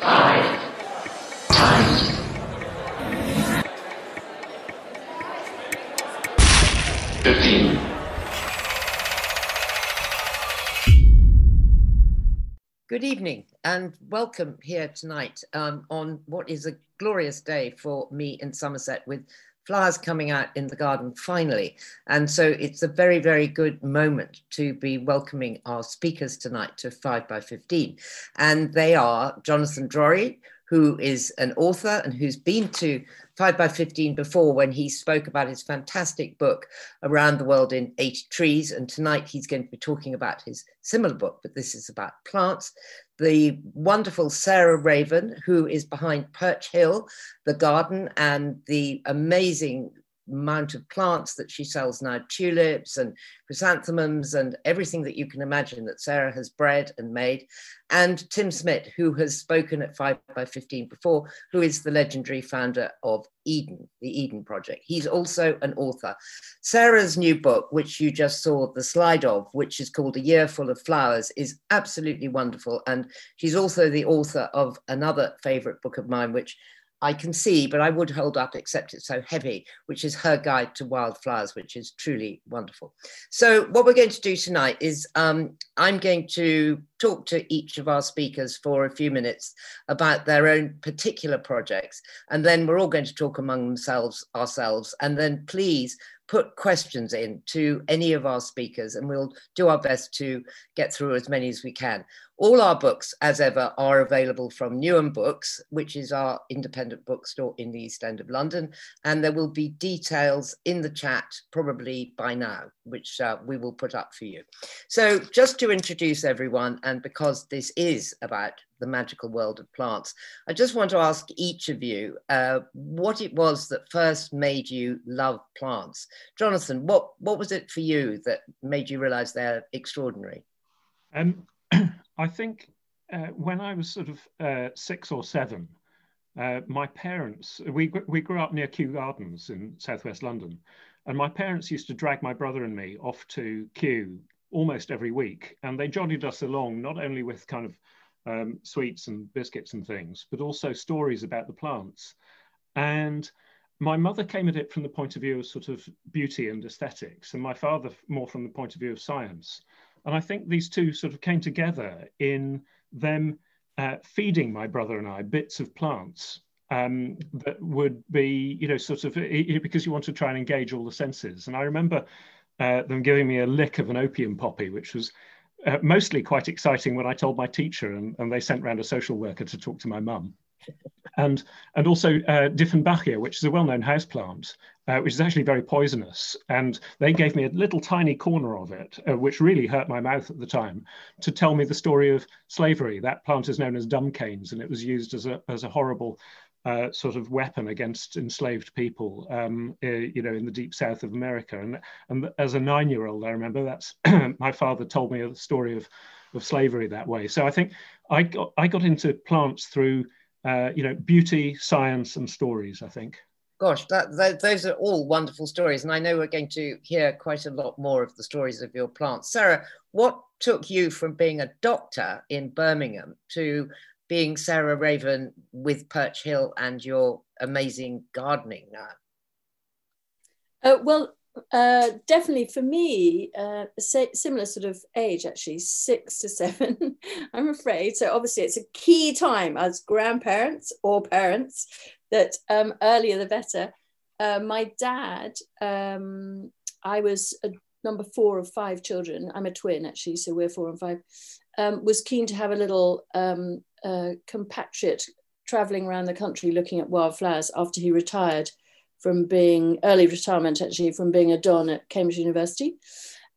Good evening and welcome here tonight um, on what is a glorious day for me in Somerset with flowers coming out in the garden finally. And so it's a very, very good moment to be welcoming our speakers tonight to 5 by 15. And they are Jonathan Drori, who is an author and who's been to 5 by 15 before when he spoke about his fantastic book around the world in 80 trees and tonight he's going to be talking about his similar book but this is about plants the wonderful sarah raven who is behind perch hill the garden and the amazing amount of plants that she sells now tulips and chrysanthemums and everything that you can imagine that Sarah has bred and made. And Tim Smit, who has spoken at 5 by 15 before, who is the legendary founder of Eden, the Eden Project. He's also an author. Sarah's new book, which you just saw the slide of, which is called A Year Full of Flowers, is absolutely wonderful. And she's also the author of another favorite book of mine, which I can see, but I would hold up, except it's so heavy, which is her guide to wildflowers, which is truly wonderful. So, what we're going to do tonight is um, I'm going to talk to each of our speakers for a few minutes about their own particular projects, and then we're all going to talk among themselves ourselves. And then please put questions in to any of our speakers, and we'll do our best to get through as many as we can. All our books, as ever, are available from Newham Books, which is our independent bookstore in the East End of London. And there will be details in the chat probably by now, which uh, we will put up for you. So, just to introduce everyone, and because this is about the magical world of plants, I just want to ask each of you uh, what it was that first made you love plants. Jonathan, what, what was it for you that made you realize they're extraordinary? Um, I think uh, when I was sort of uh, six or seven, uh, my parents, we, we grew up near Kew Gardens in southwest London, and my parents used to drag my brother and me off to Kew almost every week. And they jollied us along, not only with kind of um, sweets and biscuits and things, but also stories about the plants. And my mother came at it from the point of view of sort of beauty and aesthetics, and my father more from the point of view of science. And I think these two sort of came together in them uh, feeding my brother and I bits of plants um, that would be, you know, sort of because you want to try and engage all the senses. And I remember uh, them giving me a lick of an opium poppy, which was uh, mostly quite exciting when I told my teacher, and, and they sent round a social worker to talk to my mum and and also uh, Dieffenbachia, which is a well-known houseplant, uh, which is actually very poisonous. And they gave me a little tiny corner of it, uh, which really hurt my mouth at the time, to tell me the story of slavery. That plant is known as dumb canes, and it was used as a as a horrible sort of weapon against enslaved people, um, uh, you know, in the deep south of America. And, and as a nine-year-old, I remember that's my father told me a story of, of slavery that way. So I think I got I got into plants through uh, you know, beauty, science, and stories, I think. Gosh, that, that, those are all wonderful stories. And I know we're going to hear quite a lot more of the stories of your plants. Sarah, what took you from being a doctor in Birmingham to being Sarah Raven with Perch Hill and your amazing gardening now? Uh, well, uh, definitely for me, uh, similar sort of age, actually, six to seven, I'm afraid. So obviously, it's a key time as grandparents or parents that um, earlier the better. Uh, my dad, um, I was a number four of five children. I'm a twin, actually, so we're four and five. Um, was keen to have a little um, uh, compatriot traveling around the country looking at wildflowers after he retired from being early retirement, actually, from being a Don at Cambridge University.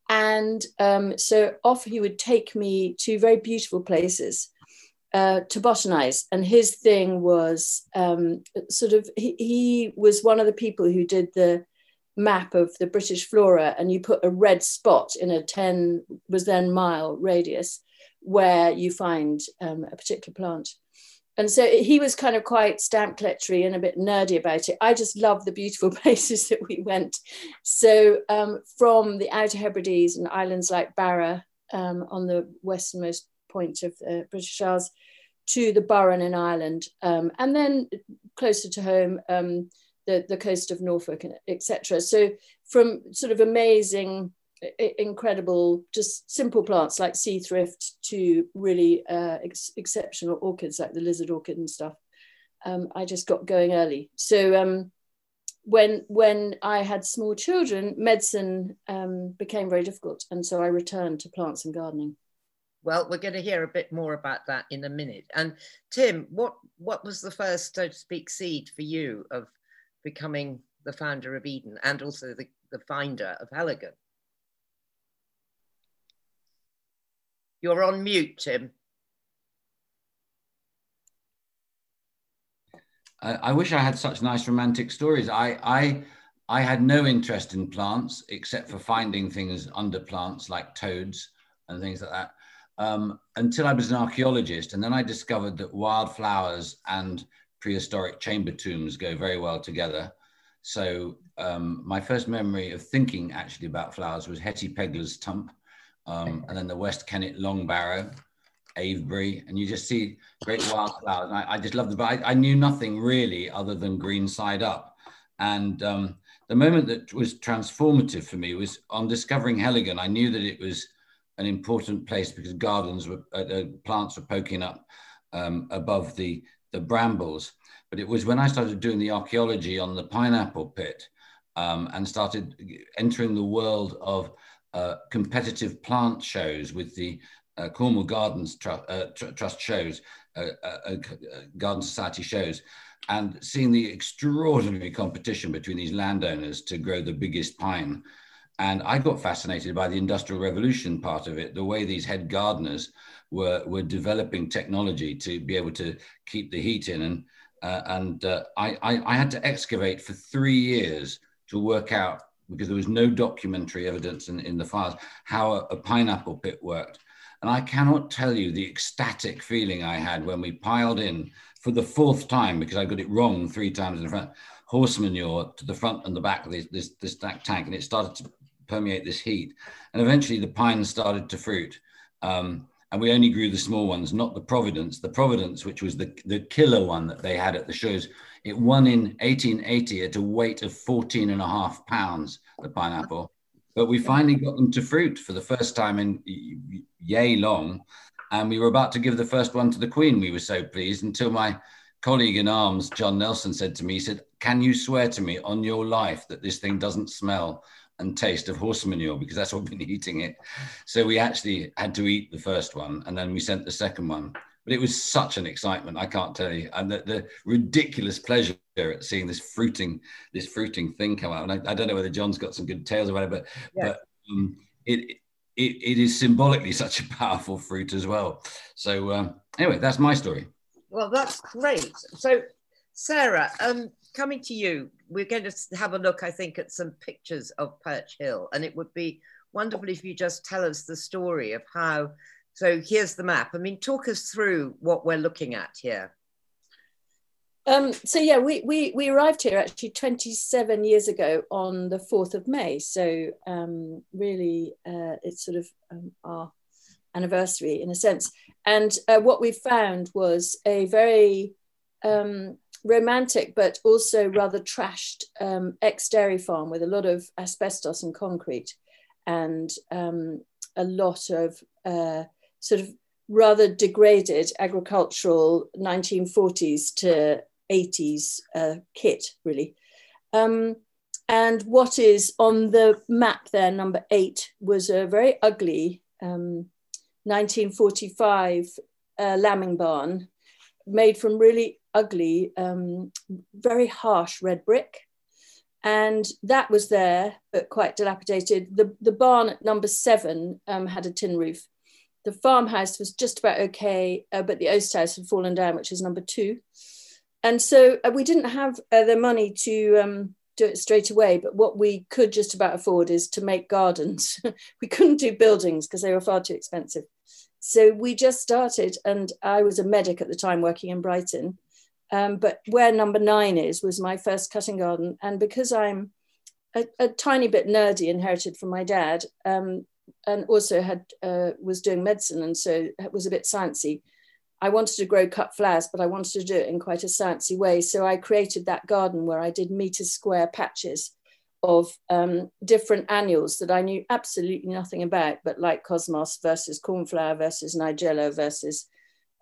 And um, so off he would take me to very beautiful places uh, to botanize. And his thing was um, sort of, he, he was one of the people who did the map of the British flora, and you put a red spot in a 10 was then mile radius where you find um, a particular plant and so he was kind of quite stamp collectory and a bit nerdy about it. I just love the beautiful places that we went. So um, from the Outer Hebrides and islands like Barra um, on the westernmost point of the British Isles to the Burren in Ireland, um, and then closer to home, um, the, the coast of Norfolk, etc. So from sort of amazing, incredible, just simple plants like sea thrift to really uh, ex exceptional orchids like the lizard orchid and stuff. Um, I just got going early. So um, when when I had small children, medicine um, became very difficult, and so I returned to plants and gardening. Well, we're going to hear a bit more about that in a minute. And Tim, what what was the first, so to speak, seed for you of becoming the founder of Eden and also the, the finder of Heligan? You're on mute, Tim. I, wish I had such nice romantic stories. I, I, I had no interest in plants except for finding things under plants like toads and things like that um, until I was an archaeologist. And then I discovered that wildflowers and prehistoric chamber tombs go very well together. So um, my first memory of thinking actually about flowers was Hetty Pegler's Tump, um, and then the West Kennet Long Barrow, Avebury, and you just see great wildflowers. And I, I just love the. but I, I, knew nothing really other than green side up. And um, the moment that was transformative for me was on discovering Heligan. I knew that it was an important place because gardens were, uh, uh, plants were poking up um, above the, the brambles. But it was when I started doing the archaeology on the pineapple pit um, and started entering the world of uh, competitive plant shows with the uh, Cornwall Gardens Tr uh, Tr Trust shows, uh, uh, Garden Society shows, and seeing the extraordinary competition between these landowners to grow the biggest pine. And I got fascinated by the Industrial Revolution part of it, the way these head gardeners were, were developing technology to be able to keep the heat in. And, and I, I, I had to excavate for three years to work out because there was no documentary evidence in, in the files how a, a, pineapple pit worked. And I cannot tell you the ecstatic feeling I had when we piled in for the fourth time, because I got it wrong three times in front, horse manure to the front and the back of this, this, this tank, and it started to permeate this heat. And eventually the pines started to fruit. Um, and we only grew the small ones, not the Providence. The Providence, which was the, the killer one that they had at the shows, it won in 1880 at a weight of 14 and a half pounds, the pineapple. But we finally got them to fruit for the first time in yay long. And we were about to give the first one to the Queen. We were so pleased until my colleague in arms, John Nelson, said to me, he said, Can you swear to me on your life that this thing doesn't smell and taste of horse manure? Because that's what we've been eating it. So we actually had to eat the first one and then we sent the second one. But it was such an excitement, I can't tell you. And the, the ridiculous pleasure at seeing this fruiting, this fruiting thing come out. And I, I, don't know whether John's got some good tales about it, but, yeah. but um, it, it, it is symbolically such a powerful fruit as well. So um, anyway, that's my story. Well, that's great. So, Sarah, um, coming to you, we're going to have a look, I think, at some pictures of Perch Hill, and it would be wonderful if you just tell us the story of how. So here's the map. I mean, talk us through what we're looking at here. Um, so yeah, we, we we arrived here actually 27 years ago on the 4th of May. So um, really, uh, it's sort of um, our anniversary in a sense. And uh, what we found was a very um, romantic, but also rather trashed um, ex-dairy farm with a lot of asbestos and concrete, and um, a lot of uh, sort of rather degraded agricultural 1940s to 80s uh, kit, really. Um, and what is on the map there, number eight, was a very ugly um, 1945 uh, lambing barn made from really ugly, um, very harsh red brick. And that was there, but quite dilapidated. The, the barn at number seven um, had a tin roof. The farmhouse was just about okay, uh, but the oast house had fallen down, which is number two. And so uh, we didn't have uh, the money to um, do it straight away but what we could just about afford is to make gardens. We couldn't do buildings because they were far too expensive. So we just started and i was a medic at the time working in brighton. Um, but where number nine is was my first cutting garden. And because i'm a, a tiny bit nerdy inherited from my dad um, and also had uh, was doing medicine and so it was a bit sciencey I wanted to grow cut flowers, but I wanted to do it in quite a sciencey way. So I created that garden where I did meter square patches of um, different annuals that I knew absolutely nothing about, but like cosmos versus cornflower versus nigella versus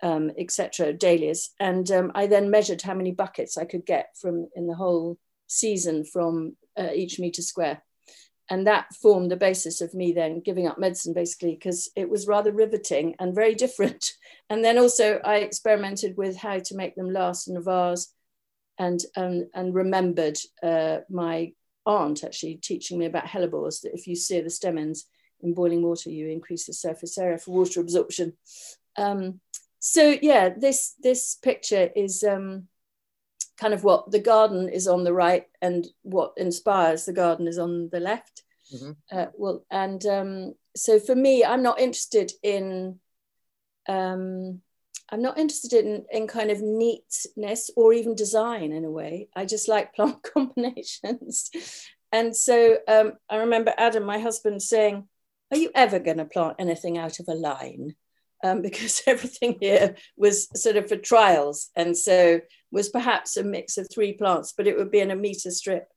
um, etc. dahlias. And um, I then measured how many buckets I could get from in the whole season from uh, each meter square. And that formed the basis of me then giving up medicine basically because it was rather riveting and very different. And then also I experimented with how to make them last in a vase and, and, and remembered uh, my aunt actually teaching me about hellebores that if you sear the stem ends in boiling water, you increase the surface area for water absorption. Um, so yeah, this this picture is um, kind of what the garden is on the right and what inspires the garden is on the left. Mm-hmm. Uh, well, and um, so for me, I'm not interested in um, I'm not interested in, in kind of neatness or even design in a way. I just like plant combinations. and so um, I remember Adam, my husband, saying, Are you ever going to plant anything out of a line? Um, because everything here was sort of for trials. And so was perhaps a mix of three plants, but it would be in a meter strip.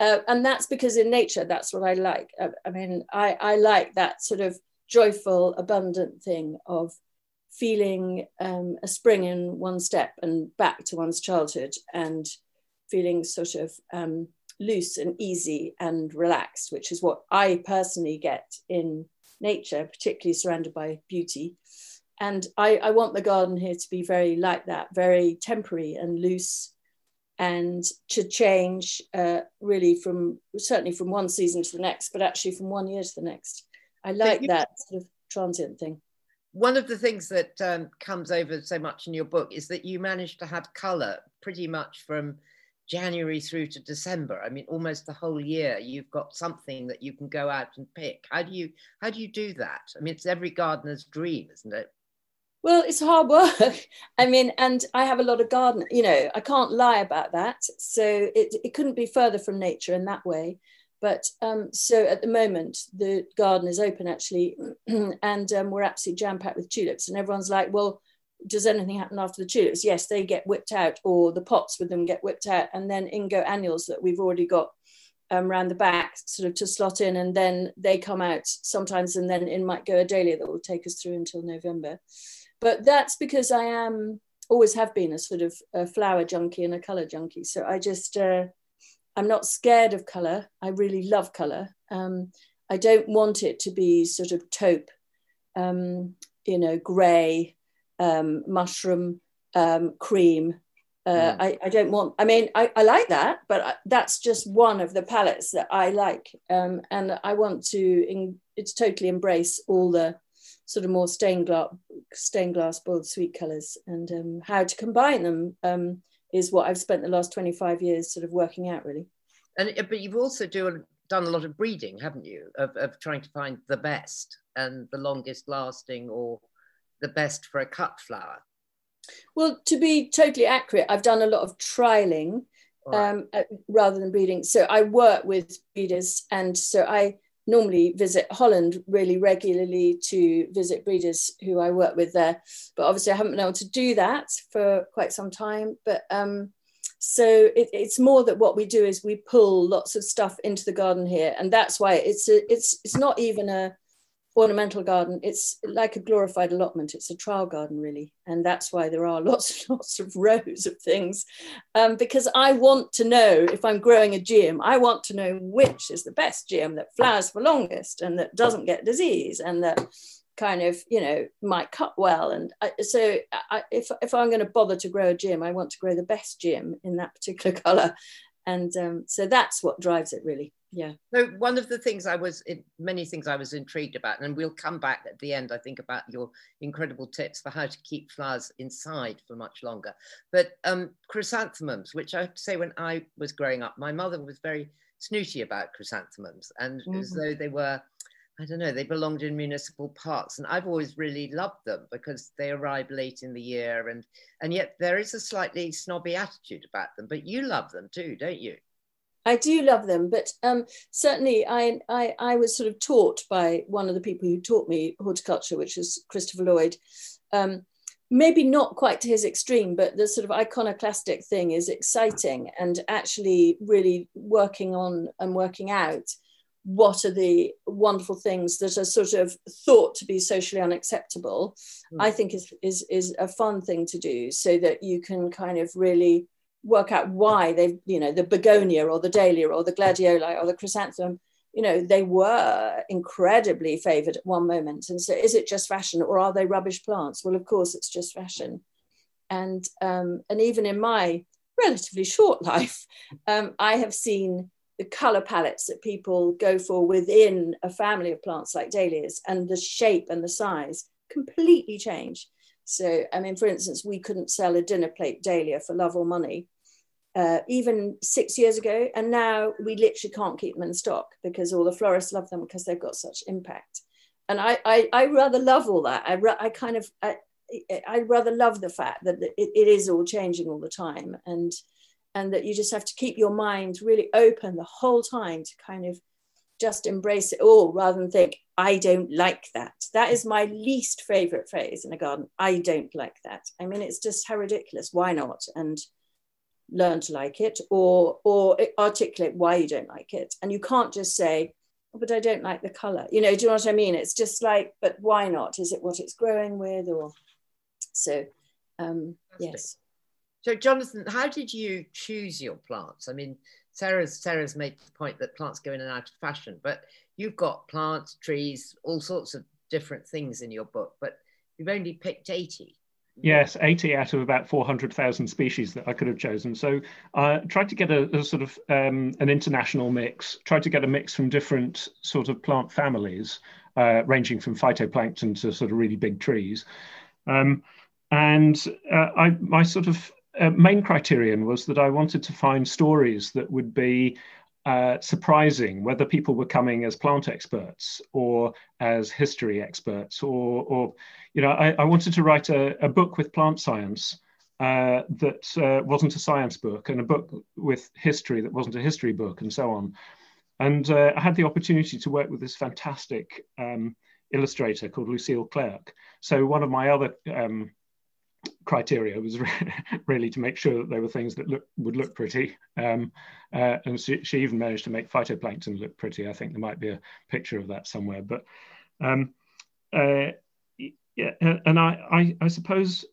Uh, and that's because in nature, that's what I like. I, uh, I mean, I, I like that sort of joyful, abundant thing of feeling um, a spring in one step and back to one's childhood and feeling sort of um, loose and easy and relaxed, which is what I personally get in nature, particularly surrounded by beauty. And I, I want the garden here to be very like that, very temporary and loose and to change uh, really from certainly from one season to the next, but actually from one year to the next. I like you, that sort of transient thing one of the things that um, comes over so much in your book is that you managed to have color pretty much from January through to December. I mean, almost the whole year you've got something that you can go out and pick. How do you how do you do that? I mean, it's every gardener's dream, isn't it? Well, it's hard work. I mean, and I have a lot of garden. You know, I can't lie about that. So it it couldn't be further from nature in that way. But um, so at the moment, the garden is open actually, and um, we're absolutely jam packed with tulips. And everyone's like, well, does anything happen after the tulips? Yes, they get whipped out, or the pots with them get whipped out. And then Ingo annuals that we've already got um, around the back, sort of to slot in, and then they come out sometimes, and then in might go a dahlia that will take us through until November. But that's because I am always have been a sort of a flower junkie and a color junkie. So I just uh, I'm not scared of color. I really love color. Um, I don't want it to be sort of taupe, um, you know, gray, um, mushroom, um, cream. Uh, mm. I, I, don't want, I mean, I, I like that, but I, that's just one of the palettes that I like. Um, and I want to, in, it's totally embrace all the sort of more stained glass, stained glass boiled sweet colors and um, how to combine them is what I've spent the last 25 years sort of working out really. And uh, but you've also do, done a lot of breeding, haven't you? Of, of trying to find the best and the longest lasting or the best for a cut flower. Well, to be totally accurate, I've done a lot of trialing right. um, uh, rather than breeding. So I work with breeders, and so I normally visit Holland really regularly to visit breeders who I work with there. But obviously, I haven't been able to do that for quite some time. But um, so it, it's more that what we do is we pull lots of stuff into the garden here, and that's why it's a, it's it's not even a ornamental garden. It's like a glorified allotment. It's a trial garden, really. And that's why there are lots and lots of rows of things. Um, because I want to know if I'm growing a geum, I want to know which is the best geum that flowers for longest and that doesn't get disease and that kind of, you know, might cut well. And I, so I, if, if I'm going to bother to grow a geum, I want to grow the best geum in that particular color. And um, so that's what drives it, really yeah so one of the things i was many things i was intrigued about and we'll come back at the end i think about your incredible tips for how to keep flowers inside for much longer but um, chrysanthemums which i have to say when i was growing up my mother was very snooty about chrysanthemums and mm-hmm. as though they were I don't know, they belonged in municipal parks. And I've always really loved them because they arrive late in the year and and yet there is a slightly snobby attitude about them. But you love them too, don't you? I do love them, but um, certainly I, I, I was sort of taught by one of the people who taught me horticulture, which is Christopher Lloyd. Um, maybe not quite to his extreme, but the sort of iconoclastic thing is exciting and actually really working on and working out what are the wonderful things that are sort of thought to be socially unacceptable mm. i think is, is is a fun thing to do so that you can kind of really work out why they've you know the begonia or the dahlia or the gladioli or the chrysanthemum you know they were incredibly favored at one moment. And so is it just fashion or are they rubbish plants? Well of course it's just fashion. And um, and even in my relatively short life um, i have seen the color palettes that people go for within a family of plants like dahlias and the shape and the size completely change. So, I mean, for instance, we couldn't sell a dinner plate dahlia for love or money uh, even six years ago. And now we literally can't keep them in stock because all the florists love them because they've got such impact. And I, I, I rather love all that. I, I kind of, I, I rather love the fact that it, it is all changing all the time. And and that you just have to keep your mind really open the whole time to kind of just embrace it all rather than think i don't like that that is my least favorite phrase in a garden i don't like that i mean it's just how ridiculous why not and learn to like it or or articulate why you don't like it. And you can't just say oh, but i don't like the color. You know do you know what i mean? It's just like but why not? Is it what it's growing with or so um yes. So, Jonathan, how did you choose your plants? I mean, Sarah's Sarah's made the point that plants go in and out of fashion, but you've got plants, trees, all sorts of different things in your book, but you've only picked 80. Yes, 80 out of about 400,000 species that I could have chosen. So I uh, tried to get a, a sort of um, an international mix, tried to get a mix from different sort of plant families, uh, ranging from phytoplankton to sort of really big trees. Um, and uh, I, my sort of uh, main criterion was that I wanted to find stories that would be uh, surprising, whether people were coming as plant experts or as history experts, or, or you know, I, I wanted to write a, a, book with plant science uh, that uh, wasn't a science book, and a book with history that wasn't a history book, and so on. And uh, I had the opportunity to work with this fantastic um, illustrator called Lucille Clerc So one of my other um, criteria was really to make sure that there were things that look, would look pretty. Um, uh, and she, she, even managed to make phytoplankton look pretty. I think there might be a picture of that somewhere. But um, uh, yeah, and I, I, I, suppose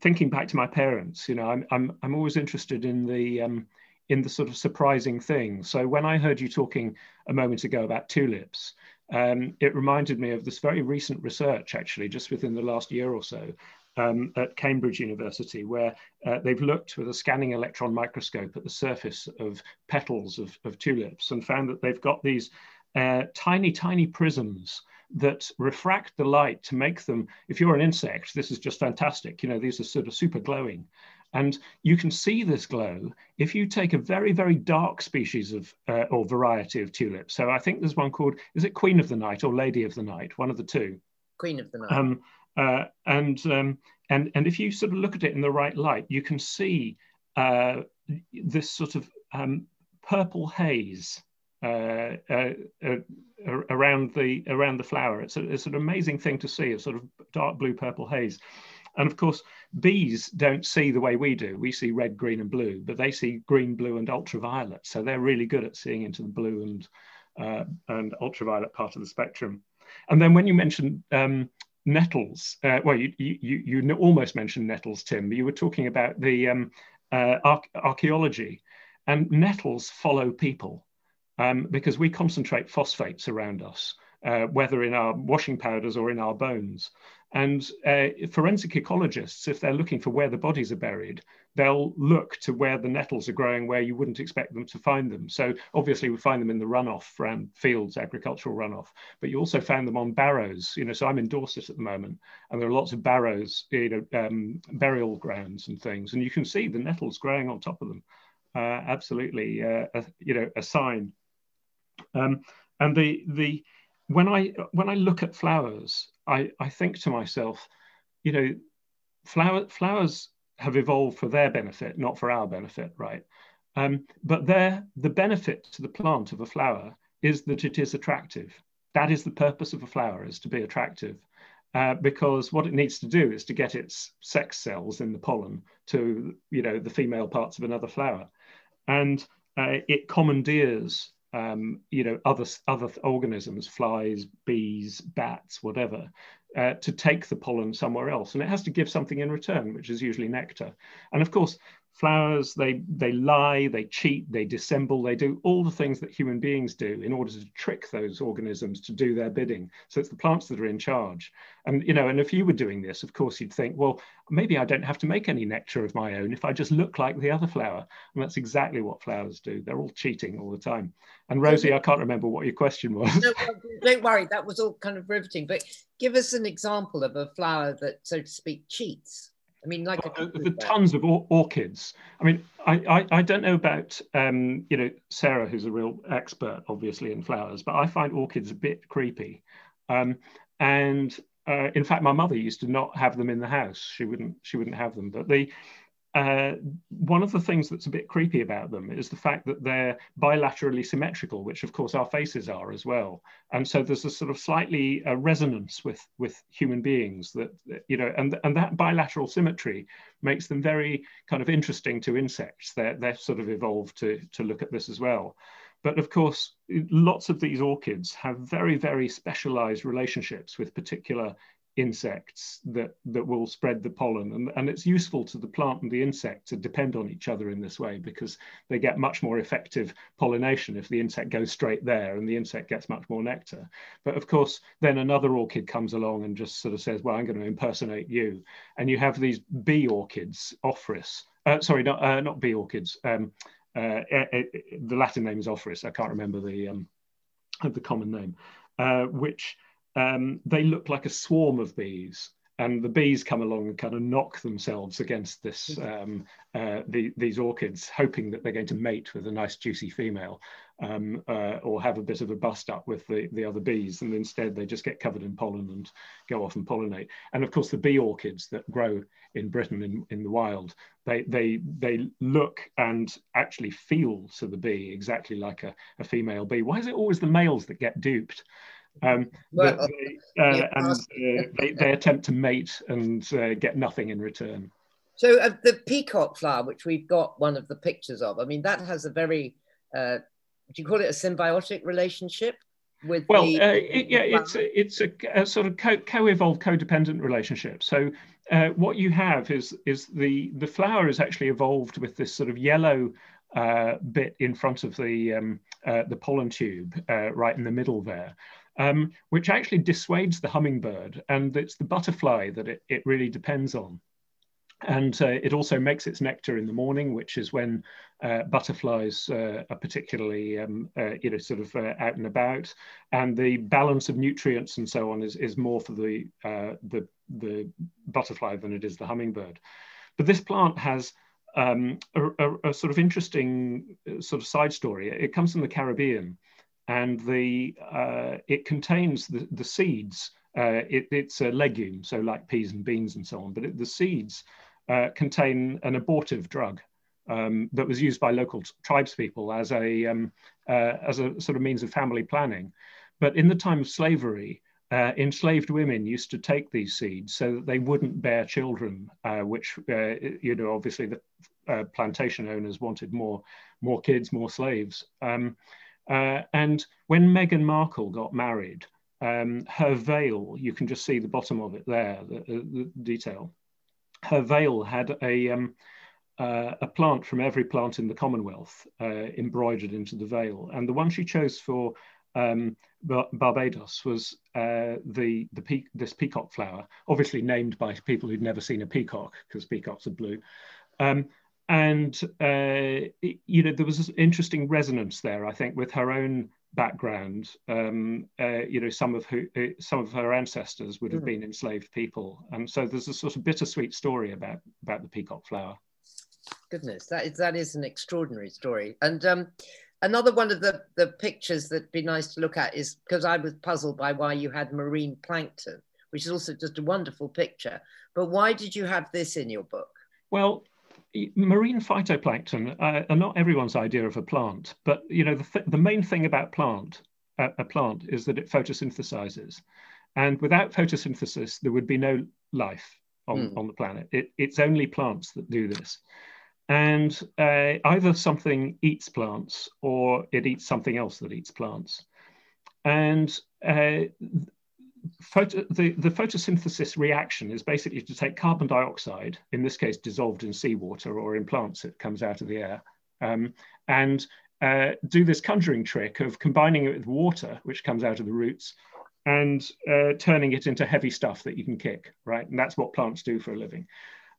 thinking back to my parents, you know, I'm, I'm, I'm always interested in the um, in the sort of surprising things. So when I heard you talking a moment ago about tulips, um, it reminded me of this very recent research, actually, just within the last year or so, um, at Cambridge University, where uh, they've looked with a scanning electron microscope at the surface of petals of, of tulips and found that they've got these uh, tiny, tiny prisms that refract the light to make them, if you're an insect, this is just fantastic. You know, these are sort of super glowing. And you can see this glow if you take a very, very dark species of uh, or variety of tulips. So I think there's one called, is it Queen of the Night or Lady of the Night? One of the two. Queen of the Night. Um, uh, and um, and and if you sort of look at it in the right light, you can see uh, this sort of um, purple haze uh, uh, uh around the around the flower. It's, a, it's an amazing thing to see. A sort of dark blue purple haze. And of course, bees don't see the way we do. We see red, green, and blue, but they see green, blue, and ultraviolet. So they're really good at seeing into the blue and uh, and ultraviolet part of the spectrum. And then when you mentioned um, nettles. Uh, well, you, you, you almost mentioned nettles, Tim. You were talking about the um, uh, archaeology, and nettles follow people um, because we concentrate phosphates around us, uh, whether in our washing powders or in our bones. And uh, forensic ecologists, if they're looking for where the bodies are buried, they'll look to where the nettles are growing where you wouldn't expect them to find them. So obviously we find them in the runoff from fields, agricultural runoff, but you also found them on barrows. You know, so I'm in Dorset at the moment, and there are lots of barrows, you know, um, burial grounds and things, and you can see the nettles growing on top of them. Uh, absolutely, uh, a, you know, a sign. Um, and the the when I when I look at flowers, I, I think to myself, you know, flower, flowers have evolved for their benefit, not for our benefit, right? Um, but there, the benefit to the plant of a flower is that it is attractive. That is the purpose of a flower, is to be attractive. uh, because what it needs to do is to get its sex cells in the pollen to, you know, the female parts of another flower. And uh, it commandeers, um, you know, other, other organisms, flies, bees, bats, whatever, uh, to take the pollen somewhere else. And it has to give something in return, which is usually nectar. And of course, flowers they they lie they cheat they dissemble they do all the things that human beings do in order to trick those organisms to do their bidding. So it's the plants that are in charge. And you know and if you were doing this of course you'd think well maybe i don't have to make any nectar of my own if i just look like the other flower. And that's exactly what flowers do. They're all cheating all the time. And rosie i can't remember what your question was. No, don't worry. That was all kind of riveting. But give us an example of a flower that so to speak cheats I mean, like uh, the tons of or orchids. I mean, I, I, I don't know about um, you know Sarah, who's a real expert, obviously in flowers, but I find orchids a bit creepy. Um, and uh, in fact, my mother used to not have them in the house. She wouldn't she wouldn't have them. But the uh, one of the things that's a bit creepy about them is the fact that they're bilaterally symmetrical, which of course our faces are as well. And so there's a sort of slightly uh, resonance with, with human beings that, you know, and, and that bilateral symmetry makes them very kind of interesting to insects. They're, they're sort of evolved to, to look at this as well. But of course, lots of these orchids have very, very specialized relationships with particular insects that that will spread the pollen. And, and it's useful to the plant and the insect to depend on each other in this way because they get much more effective pollination if the insect goes straight there and the insect gets much more nectar. But of course then another orchid comes along and just sort of says well i'm going to impersonate you. And you have these bee orchids ophrys. Uh, sorry not uh, not bee orchids um, uh, the latin name is ophrys. I can't remember the um, the common name. Uh, which um, they look like a swarm of bees and the bees come along and kind of knock themselves against this um, uh, the, these orchids, hoping that they're going to mate with a nice juicy female um, uh, or have a bit of a bust up with the, the other bees. And instead they just get covered in pollen and go off and pollinate. And of course the bee orchids that grow in Britain in, in the wild, they, they, they look and actually feel to the bee exactly like a, a female bee. Why is it always the males that get duped? Um, well, they, uh, and uh, they, they, attempt to mate and uh, get nothing in return. So uh, the peacock flower, which we've got one of the pictures of, I mean, that has a very, uh, do you call it a symbiotic relationship? With well, the, uh, it, yeah, it's a, it's a, a sort of co- co-evolved, codependent relationship. So what you have is is the the flower is actually evolved with this sort of yellow uh, bit in front of the um, uh, the pollen tube, uh, right in the middle there, um, which actually dissuades the hummingbird. And it's the butterfly that it, it really depends on. And uh, it also makes its nectar in the morning, which is when uh, butterflies uh, are particularly, um, uh, you know, sort of uh, out and about. And the balance of nutrients and so on is, is more for the, uh, the, the butterfly than it is the hummingbird. But this plant has um, a, a, a, sort of interesting sort of side story. It comes from the Caribbean and the uh, it contains the, the seeds. Uh, it, it's a legume, so like peas and beans and so on, but it, the seeds uh, contain an abortive drug um, that was used by local tribespeople as a, um, uh, as a sort of means of family planning. But in the time of slavery, uh, enslaved women used to take these seeds so that they wouldn't bear children, uh, which, you know, obviously the plantation owners wanted more, more kids, more slaves. Um, uh, and when Meghan Markle got married, um, her veil, you can just see the bottom of it there, the, the detail. Her veil had a, um, uh, a plant from every plant in the Commonwealth uh, embroidered into the veil. And the one she chose for um, Barbados was uh, the, the pe this peacock flower, obviously named by people who'd never seen a peacock because peacocks are blue. Um, and uh, you know there was an interesting resonance there i think with her own background. Um, uh, you know some of who uh, some of her ancestors would have mm. been enslaved people. And so there's a sort of bittersweet story about about the peacock flower. Goodness that is that is an extraordinary story. And um, another one of the the pictures that'd be nice to look at is because i was puzzled by why you had marine plankton which is also just a wonderful picture. But why did you have this in your book? Well marine phytoplankton uh, are not everyone's idea of a plant, but you know the, th the main thing about plant uh, a plant is that it photosynthesizes, And without photosynthesis, there would be no life on, mm. on the planet. It, it's only plants that do this. And uh, either something eats plants or it eats something else that eats plants. And uh, photo, the, the photosynthesis reaction is basically to take carbon dioxide, in this case dissolved in seawater or in plants, it comes out of the air, um, and uh, do this conjuring trick of combining it with water, which comes out of the roots, and uh, turning it into heavy stuff that you can kick, right? And that's what plants do for a living.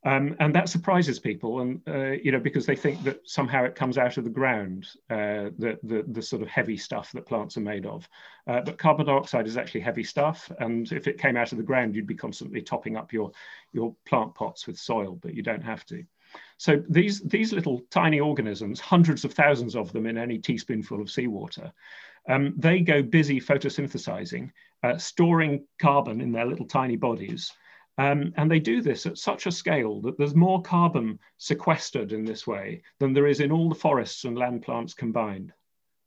Um, and that surprises people, and uh, you know, because they think that somehow it comes out of the ground, uh, the, the, the sort of heavy stuff that plants are made of. Uh, but carbon dioxide is actually heavy stuff, and if it came out of the ground, you'd be constantly topping up your your plant pots with soil, but you don't have to. So these these little tiny organisms, hundreds of thousands of them in any teaspoonful of seawater, um, they go busy photosynthesizing, uh, storing carbon in their little tiny bodies. Um, and they do this at such a scale that there's more carbon sequestered in this way than there is in all the forests and land plants combined.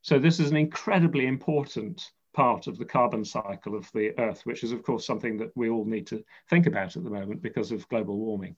So this is an incredibly important part of the carbon cycle of the Earth, which is of course something that we all need to think about at the moment because of global warming.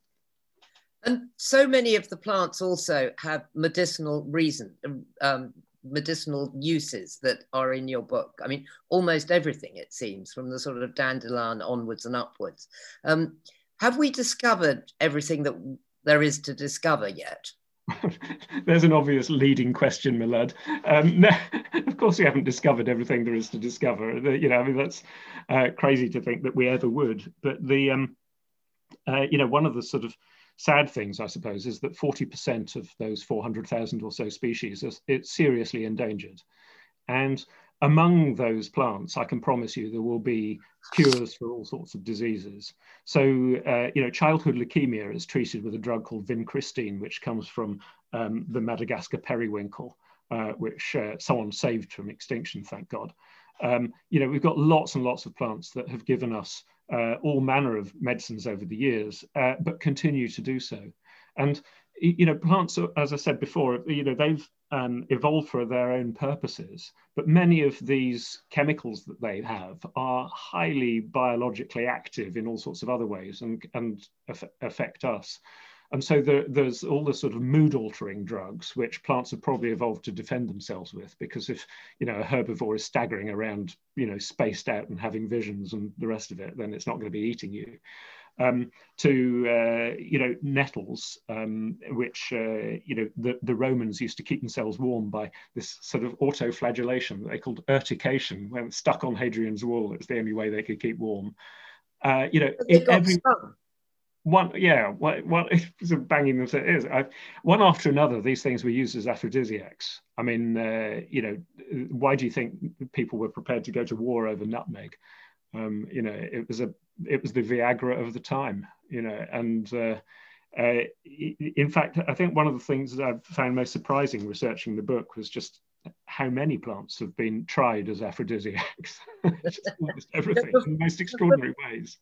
And so many of the plants also have medicinal reason, um, medicinal uses that are in your book. I mean, almost everything, it seems, from the sort of dandelion onwards and upwards. Um, have we discovered everything that there is to discover yet? There's an obvious leading question, Milad. Um, no, of course, we haven't discovered everything there is to discover. You know, I mean, that's uh, crazy to think that we ever would. But the, um, uh, you know, one of the sort of sad things, I suppose, is that 40% of those 400,000 or so species are seriously endangered. And among those plants, I can promise you there will be cures for all sorts of diseases. So, uh, you know, childhood leukemia is treated with a drug called vincristine, which comes from um, the Madagascar periwinkle, uh, which uh, someone saved from extinction, thank God. Um, you know, we've got lots and lots of plants that have given us uh, all manner of medicines over the years, uh, but continue to do so. And you know, plants, as I said before, you know, they've um, evolved for their own purposes, but many of these chemicals that they have are highly biologically active in all sorts of other ways and, and affect us. And so the, there's all the sort of mood altering drugs, which plants have probably evolved to defend themselves with, because if, you know, a herbivore is staggering around, you know, spaced out and having visions and the rest of it, then it's not going to be eating you. Um, to uh, you know nettles, um, which uh, you know the, the Romans used to keep themselves warm by this sort of autoflagellation that they called urtication. When stuck on Hadrian's wall, it's the only way they could keep warm. Uh, you know, every, one yeah what what it's banging them it is. I, one after another these things were used as aphrodisiacs. I mean uh, you know why do you think people were prepared to go to war over nutmeg? Um, you know it was a it was the viagra of the time you know and uh, uh, in fact i think one of the things that i found most surprising researching the book was just how many plants have been tried as aphrodisiacs. Just, almost everything in the most extraordinary ways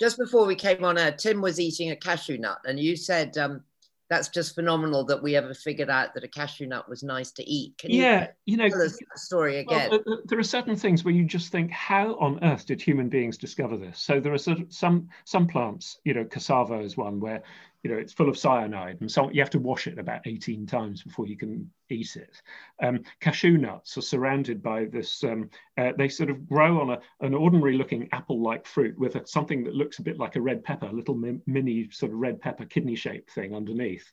just before we came on air, Tim was eating a cashew nut, and you said um, that's just phenomenal that we ever figured out that a cashew nut was nice to eat. Can yeah, you, you know, tell us the story again? Well, there are certain things where you just think, how on earth did human beings discover this? So there are sort of some some plants, you know, cassava is one where you know it's full of cyanide and so you have to wash it about 18 times before you can eat it. Um, cashew nuts are surrounded by this um, uh, they sort of grow on a, an ordinary looking apple like fruit with a, something that looks a bit like a red pepper a little mini sort of red pepper kidney shaped thing underneath.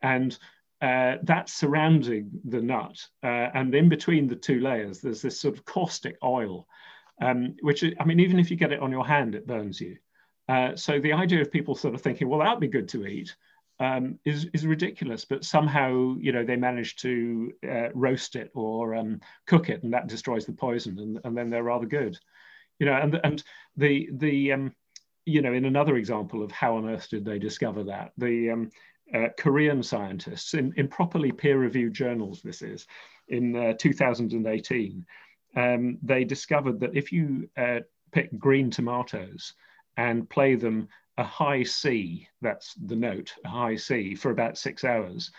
And uh, that's surrounding the nut uh, and in between the two layers there's this sort of caustic oil um, which i mean even if you get it on your hand it burns you uh, so the idea of people sort of thinking, well, that'd be good to eat, um, is is ridiculous. But somehow, you know, they manage to uh, roast it or um, cook it, and that destroys the poison, and, and then they're rather good, you know. And and the the um, you know, in another example of how on earth did they discover that the um, uh, Korean scientists in, in properly peer-reviewed journals, this is in uh, 2018, um, they discovered that if you uh, pick green tomatoes and play them a high C, that's the note, a high C, for about six hours,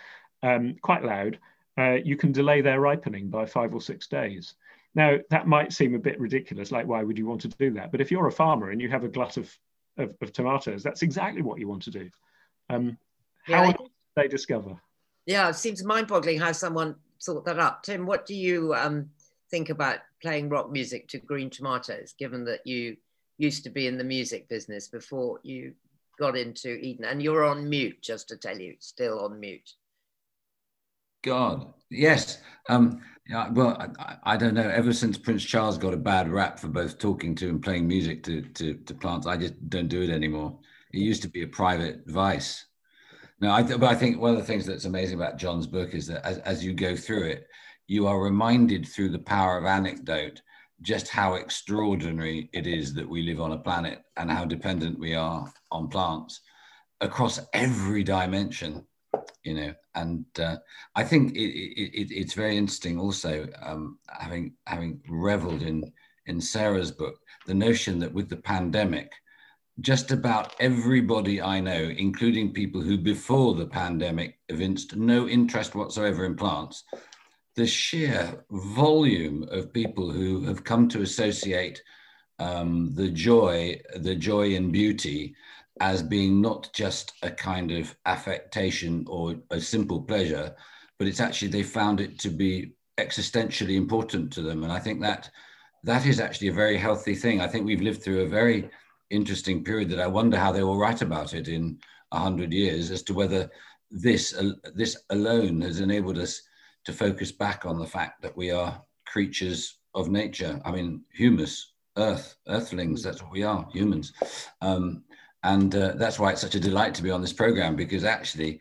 um, quite loud, uh, you can delay their ripening by five or six days. Now, that might seem a bit ridiculous, like, why would you want to do that? But if you're a farmer and you have a glut of, of, of tomatoes, that's exactly what you want to do. Um, how Yeah. did they discover? Yeah, it seems mind-boggling how someone thought that up. Tim, what do you um, think about playing rock music to Green Tomatoes, given that you used to be in the music business before you got into Eden? And you're on mute, just to tell you, still on mute. God, yes. Um, yeah, well, I, I don't know. Ever since Prince Charles got a bad rap for both talking to and playing music to, to, to plants, I just don't do it anymore. It used to be a private vice. No, I th- but I think one of the things that's amazing about John's book is that as, as you go through it, you are reminded through the power of anecdote just how extraordinary it is that we live on a planet and how dependent we are on plants across every dimension you know and uh, i think it, it, it, it's very interesting also um, having having reveled in in sarah's book the notion that with the pandemic just about everybody i know including people who before the pandemic evinced no interest whatsoever in plants the sheer volume of people who have come to associate um, the joy the joy and beauty as being not just a kind of affectation or a simple pleasure, but it's actually they found it to be existentially important to them. And I think that that is actually a very healthy thing. I think we've lived through a very interesting period that I wonder how they will write about it in a hundred years as to whether this uh, this alone has enabled us to focus back on the fact that we are creatures of nature. I mean, humus, earth, earthlings. That's what we are, humans. Um, and uh, that's why it's such a delight to be on this program because actually,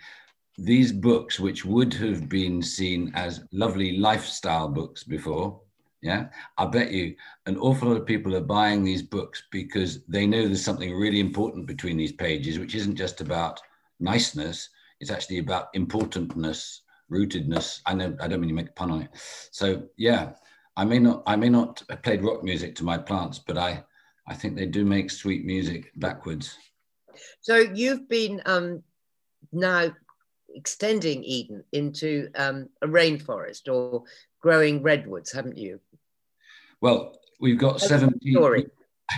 these books, which would have been seen as lovely lifestyle books before, yeah, I bet you an awful lot of people are buying these books because they know there's something really important between these pages, which isn't just about niceness, it's actually about importantness, rootedness. I know I don't mean to make a pun on it. So yeah, I may not I may not have played rock music to my plants, but I I think they do make sweet music backwards. So you've been um, now extending Eden into um, a rainforest or growing redwoods, haven't you? Well, we've got That's 17 story.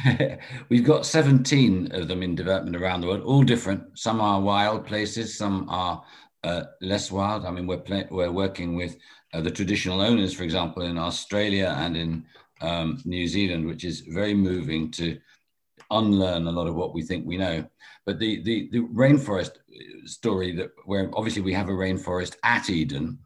we've got 17 of them in development around the world, all different. Some are wild places, some are uh, less wild. I mean, we're play, we're working with uh, the traditional owners, for example, in Australia and in um, New Zealand, which is very moving to unlearn a lot of what we think we know. But the the, the rainforest story that where obviously we have a rainforest at Eden,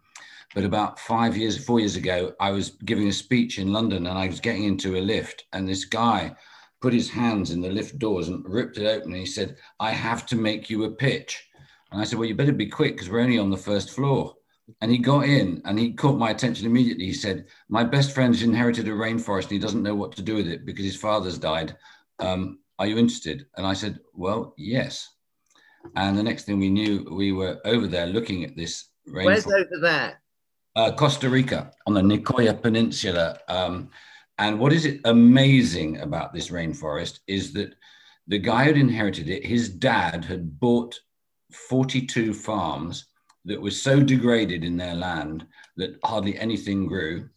but about five years, four years ago, I was giving a speech in London and I was getting into a lift, and this guy put his hands in the lift doors and ripped it open. And he said, I have to make you a pitch. And I said, Well, you better be quick because we're only on the first floor. And he got in and he caught my attention immediately. He said, My best friend's inherited a rainforest and he doesn't know what to do with it because his father's died. Um, are you interested? And I said, Well, yes. And the next thing we knew, we were over there looking at this rainforest. Where's over there? Uh, Costa Rica on the Nicoya Peninsula. Um, and what is it amazing about this rainforest is that the guy who'd inherited it, his dad had bought 42 farms that were so degraded in their land that hardly anything grew.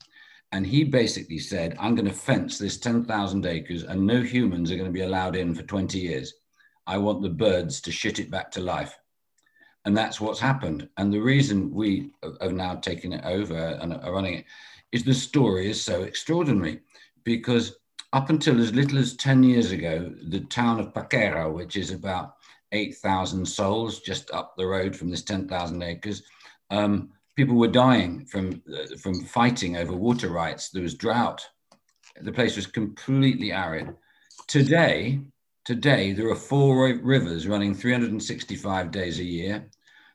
And he basically said, I'm going to fence this 10,000 acres and no humans are going to be allowed in for 20 years. I want the birds to shit it back to life. And that's what's happened. And the reason we have now taken it over and are running it is the story is so extraordinary because up until as little as 10 years ago, the town of Paquera, which is about 8,000 souls just up the road from this 10,000 acres, um, people were dying from, uh, from fighting over water rights. There was drought. The place was completely arid. Today, today there are four rivers running 365 days a year.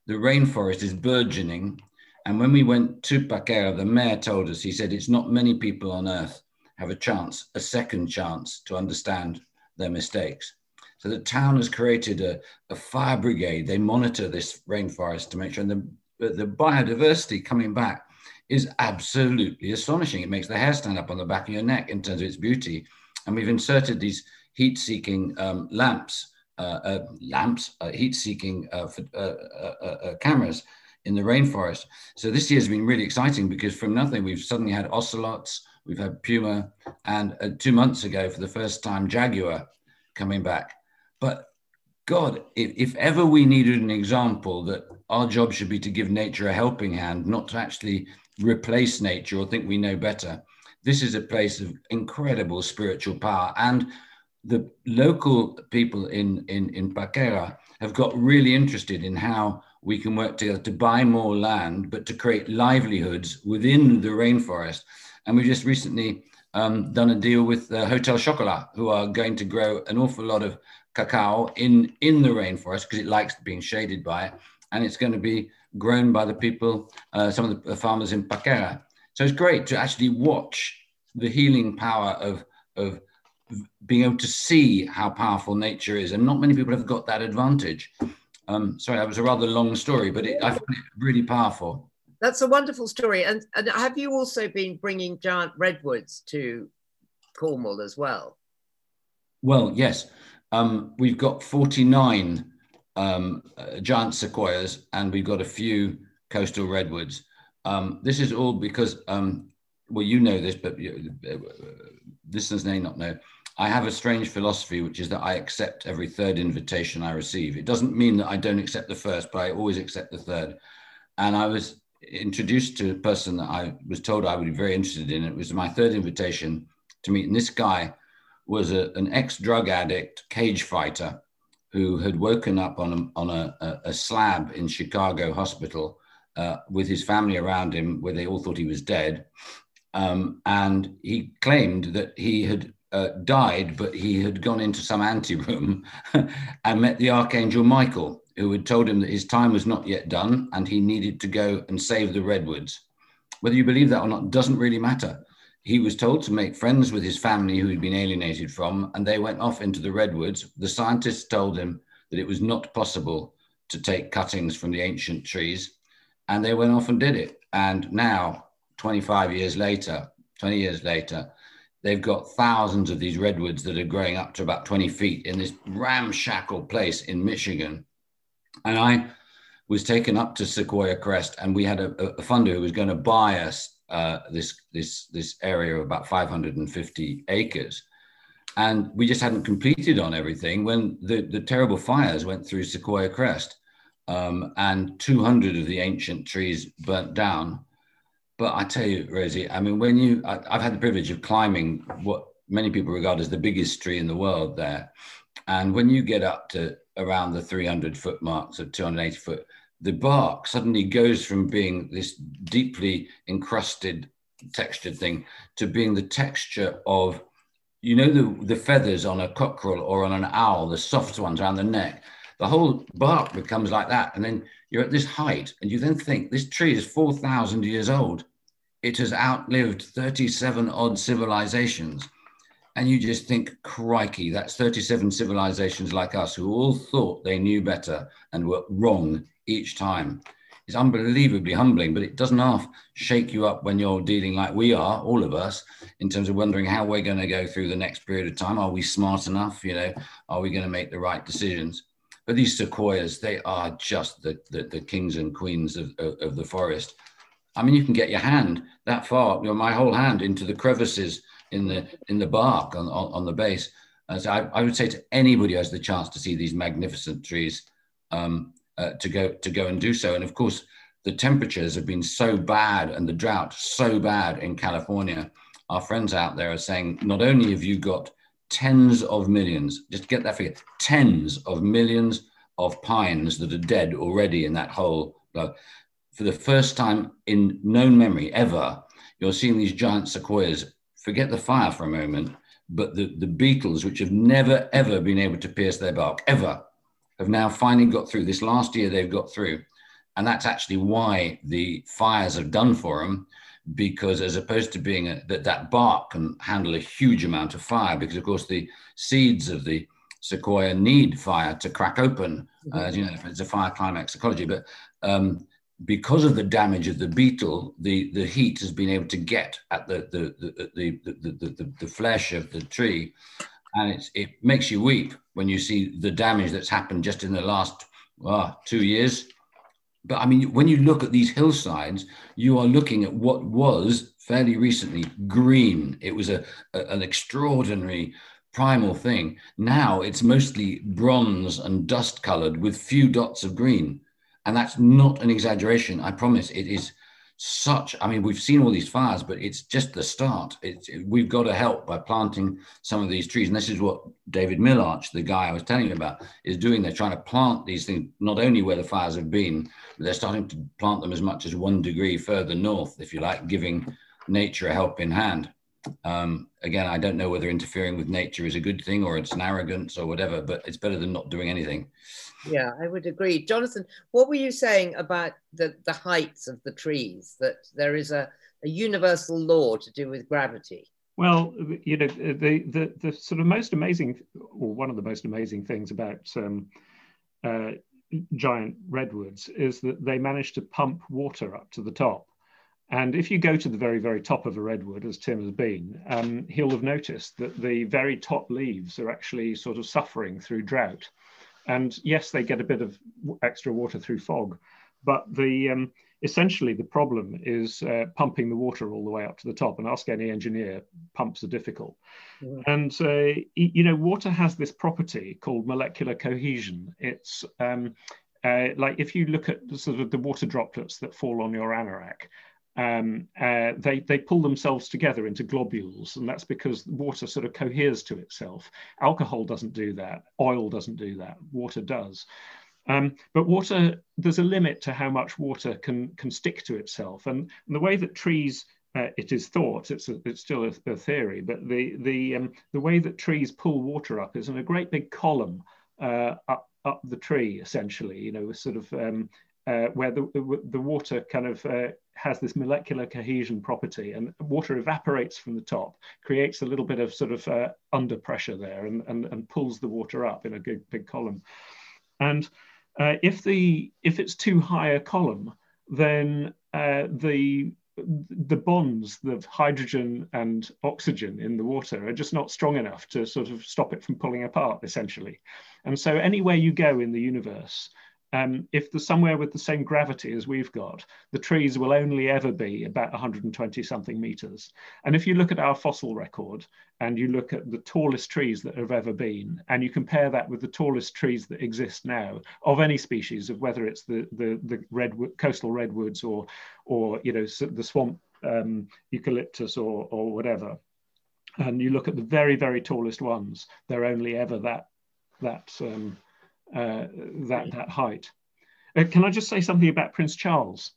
The rainforest is burgeoning. And when we went to Paquera, the mayor told us, he said, it's not many people on earth have a chance, a second chance to understand their mistakes. So the town has created a, a fire brigade. They monitor this rainforest to make sure the, the biodiversity coming back is absolutely astonishing. It makes the hair stand up on the back of your neck in terms of its beauty. And we've inserted these heat-seeking um, lamps, uh, uh, lamps, uh, heat-seeking uh, uh, uh, uh, cameras in the rainforest. So this year has been really exciting because from nothing, we've suddenly had ocelots, we've had puma, and two months ago, for the first time, jaguar coming back. But God, if, if ever we needed an example that our job should be to give nature a helping hand, not to actually replace nature or think we know better, this is a place of incredible spiritual power. And the local people in, in, in Paquera have got really interested in how we can work together to buy more land, but to create livelihoods within the rainforest. And we just recently um, done a deal with uh, Hotel Chocolat, who are going to grow an awful lot of cacao in, in the rainforest because it likes being shaded by it. And it's going to be grown by the people, uh, some of the farmers in Paquera. So it's great to actually watch the healing power of, of being able to see how powerful nature is. And not many people have got that advantage. Um, sorry, that was a rather long story, but it, I find it really powerful. That's a wonderful story. And, and have you also been bringing giant redwoods to Cornwall as well? Well, yes. Um, we've got 49 um, uh, giant sequoias and we've got a few coastal redwoods. Um, this is all because, um, well, you know this, but uh, listeners may not know. I have a strange philosophy, which is that I accept every third invitation I receive. It doesn't mean that I don't accept the first, but I always accept the third. And I was introduced to a person that I was told I would be very interested in. It was my third invitation to meet. And this guy was a, an ex drug addict, cage fighter, who had woken up on a, on a, a slab in Chicago hospital uh, with his family around him, where they all thought he was dead. Um, and he claimed that he had uh, died, but he had gone into some anteroom and met the Archangel Michael, who had told him that his time was not yet done and he needed to go and save the redwoods. Whether you believe that or not doesn't really matter. He was told to make friends with his family who he'd been alienated from, and they went off into the redwoods. The scientists told him that it was not possible to take cuttings from the ancient trees, and they went off and did it. And now, 25 years later, 20 years later, they've got thousands of these redwoods that are growing up to about 20 feet in this ramshackle place in Michigan. And I was taken up to Sequoia Crest, and we had a, a funder who was going to buy us uh, this this this area of about 550 acres, and we just hadn't completed on everything when the the terrible fires went through Sequoia Crest, um, and 200 of the ancient trees burnt down but I tell you, Rosie, I mean, when you, I, have had the privilege of climbing what many people regard as the biggest tree in the world there. And when you get up to around the 300 foot mark, so 280 foot, the bark suddenly goes from being this deeply encrusted, textured thing to being the texture of, you know, the, the feathers on a cockerel or on an owl, the soft ones around the neck. The whole bark becomes like that. And then you're at this height, and you then think this tree is 4,000 years old. It has outlived 37 odd civilizations. And you just think, crikey, that's 37 civilizations like us who all thought they knew better and were wrong each time. It's unbelievably humbling, but it doesn't half shake you up when you're dealing like we are, all of us, in terms of wondering how we're going to go through the next period of time. Are we smart enough? You know, are we going to make the right decisions? But these sequoias, they are just the, the, the kings and queens of, of, of, the forest. I mean, you can get your hand that far, you know, my whole hand into the crevices in the in the bark on, on, on the base. And so I, I, would say to anybody who has the chance to see these magnificent trees, um, uh, to go to go and do so. And of course, the temperatures have been so bad and the drought so bad in California. Our friends out there are saying not only have you got tens of millions, just get that figure, tens of millions of pines that are dead already in that hole. For the first time in known memory ever, you're seeing these giant sequoias. Forget the fire for a moment, but the, the beetles, which have never, ever been able to pierce their bark, ever, have now finally got through. This last year, they've got through. And that's actually why the fires have done for them because as opposed to being a, that that bark can handle a huge amount of fire because of course the seeds of the sequoia need fire to crack open mm-hmm. uh, you know it's a fire climax ecology but um, because of the damage of the beetle the the heat has been able to get at the the the the, the, the, the, the flesh of the tree and it makes you weep when you see the damage that's happened just in the last two years but I mean, when you look at these hillsides, you are looking at what was fairly recently green. It was a, a an extraordinary primal thing. Now it's mostly bronze and dust colored with few dots of green. And that's not an exaggeration. I promise it is such, I mean, we've seen all these fires, but it's just the start. It's, we've got to help by planting some of these trees. And this is what David Milarch, the guy I was telling you about, is doing. They're trying to plant these things, not only where the fires have been, but they're starting to plant them as much as one degree further north, if you like, giving nature a helping hand. Um, again, I don't know whether interfering with nature is a good thing or it's an arrogance or whatever, but it's better than not doing anything. Yeah, I would agree. Jonathan, what were you saying about the, the heights of the trees, that there is a, a universal law to do with gravity? Well, you know, the, the, the sort of most amazing, or one of the most amazing things about um, uh, giant redwoods is that they manage to pump water up to the top. And if you go to the very, very top of a redwood, as Tim has been, um, he'll have noticed that the very top leaves are actually sort of suffering through drought. And yes, they get a bit of extra water through fog, but the um, essentially the problem is uh, pumping the water all the way up to the top. And ask any engineer, pumps are difficult. Yeah. And uh, you know, water has this property called molecular cohesion. It's um, uh, like if you look at the, sort of the water droplets that fall on your anorak, um, uh, they, they pull themselves together into globules, and that's because water sort of coheres to itself. Alcohol doesn't do that, oil doesn't do that, water does. Um, but water, there's a limit to how much water can, can stick to itself. And, and the way that trees, uh, it is thought, it's, a, it's still a, a, theory, but the, the, um, the way that trees pull water up is in a great big column uh, up, up the tree, essentially, you know, sort of um, uh, where the, the water kind of uh, has this molecular cohesion property and water evaporates from the top, creates a little bit of sort of uh, under pressure there and, and, and pulls the water up in a big, big column. And uh, if, the, if it's too high a column, then uh, the, the bonds of hydrogen and oxygen in the water are just not strong enough to sort of stop it from pulling apart, essentially. And so anywhere you go in the universe, um, if there's somewhere with the same gravity as we've got, the trees will only ever be about 120 something meters. And if you look at our fossil record and you look at the tallest trees that have ever been, and you compare that with the tallest trees that exist now of any species, of whether it's the the, the redwood, coastal redwoods or or you know the swamp um, eucalyptus or or whatever, and you look at the very very tallest ones, they're only ever that that um, uh, that that height. Uh, can I just say something about Prince Charles?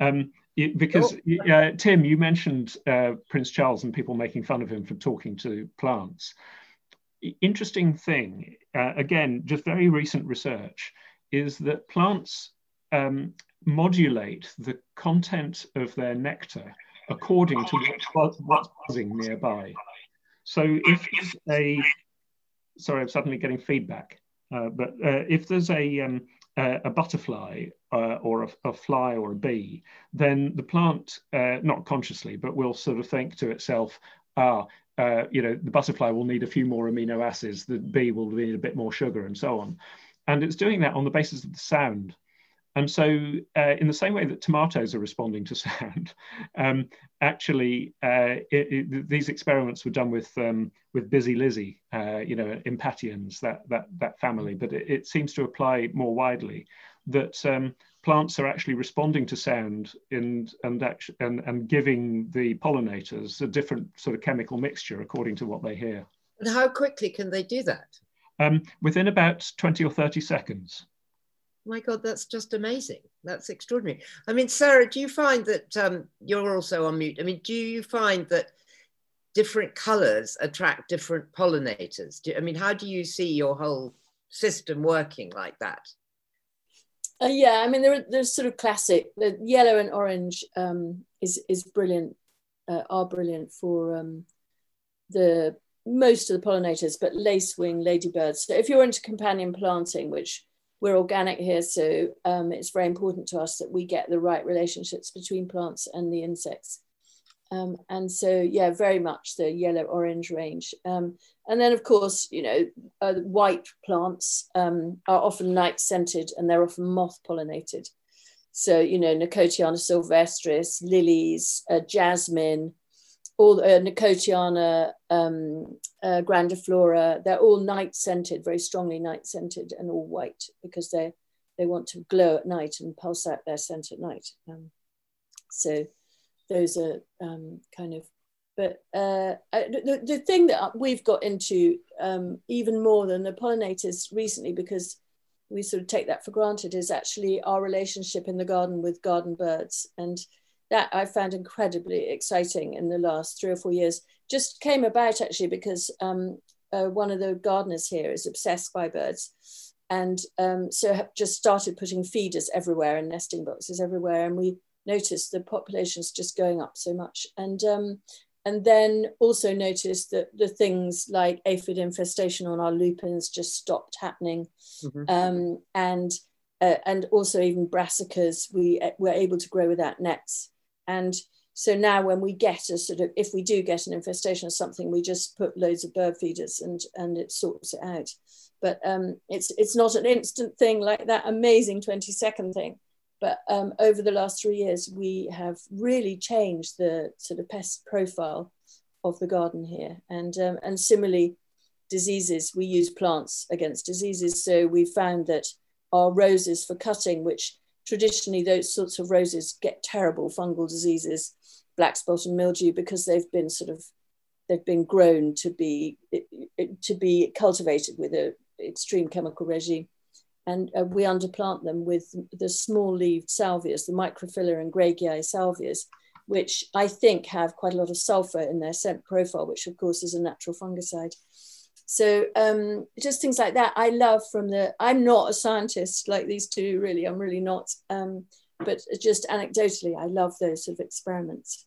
Um, it, because uh, Tim, you mentioned uh, Prince Charles and people making fun of him for talking to plants. Interesting thing, uh, again, just very recent research, is that plants um, modulate the content of their nectar according to what's, what's buzzing nearby. So if a, sorry, I'm suddenly getting feedback. Uh, but uh, if there's a, um, a butterfly uh, or a, a, fly or a bee, then the plant, not consciously, but will sort of think to itself, ah, uh, you know, the butterfly will need a few more amino acids, the bee will need a bit more sugar, and so on. And it's doing that on the basis of the sound. And so, uh, in the same way that tomatoes are responding to sound, um, actually, uh, it, it, these experiments were done with um, with busy Lizzie, uh, you know, impatiens, that that that family. But it, it seems to apply more widely that um, plants are actually responding to sound and and, actually, and and giving the pollinators a different sort of chemical mixture according to what they hear. And how quickly can they do that? Um, within about twenty or thirty seconds my God, that's just amazing. That's extraordinary. I mean, Sarah, do you find that um, you're also on mute? I mean, do you find that different colors attract different pollinators? Do, I mean, how do you see your whole system working like that? Uh, yeah, I mean, there, there's sort of classic. The yellow and orange um, is is brilliant, uh, are brilliant for um, the most of the pollinators, but lacewing ladybirds. So if you're into companion planting, which we're organic here, so um, it's very important to us that we get the right relationships between plants and the insects. Um, and so, yeah, very much the yellow orange range. Um, and then, of course, you know, uh, white plants um, are often night scented and they're often moth pollinated. So, you know, Nicotiana sylvestris, lilies, uh, jasmine, all uh, Nicotiana um, uh, grandiflora, they're all night scented, very strongly night scented and all white because they they want to glow at night and pulse out their scent at night. Um, so those are um, kind of, but uh, the, the thing that we've got into um, even more than the pollinators recently, because we sort of take that for granted, is actually our relationship in the garden with garden birds. And that I found incredibly exciting in the last three or four years. Just came about actually because um, uh, one of the gardeners here is obsessed by birds. And um, so just started putting feeders everywhere and nesting boxes everywhere. And we noticed the population's just going up so much. And um, and then also noticed that the things like aphid infestation on our lupins just stopped happening. Mm-hmm. Um, and uh, and also even brassicas, we uh, were able to grow without nets. And so now when we get a sort of, if we do get an infestation or something, we just put loads of bird feeders and, and it sorts it out. But um, it's, it's not an instant thing like that amazing 20 second thing. But um, over the last three years, we have really changed the sort of pest profile of the garden here. And, um, and similarly, diseases, we use plants against diseases. So we found that our roses for cutting, which traditionally those sorts of roses get terrible fungal diseases, black spot and mildew, because they've been sort of they've been grown to be to be cultivated with an extreme chemical regime. And uh, we underplant them with the small-leaved salvias, the microphylla and greggii salvias, which I think have quite a lot of sulfur in their scent profile, which of course is a natural fungicide. So um, just things like that I love from the, I'm not a scientist like these two, really, I'm really not. Um, but just anecdotally, I love those sort of experiments.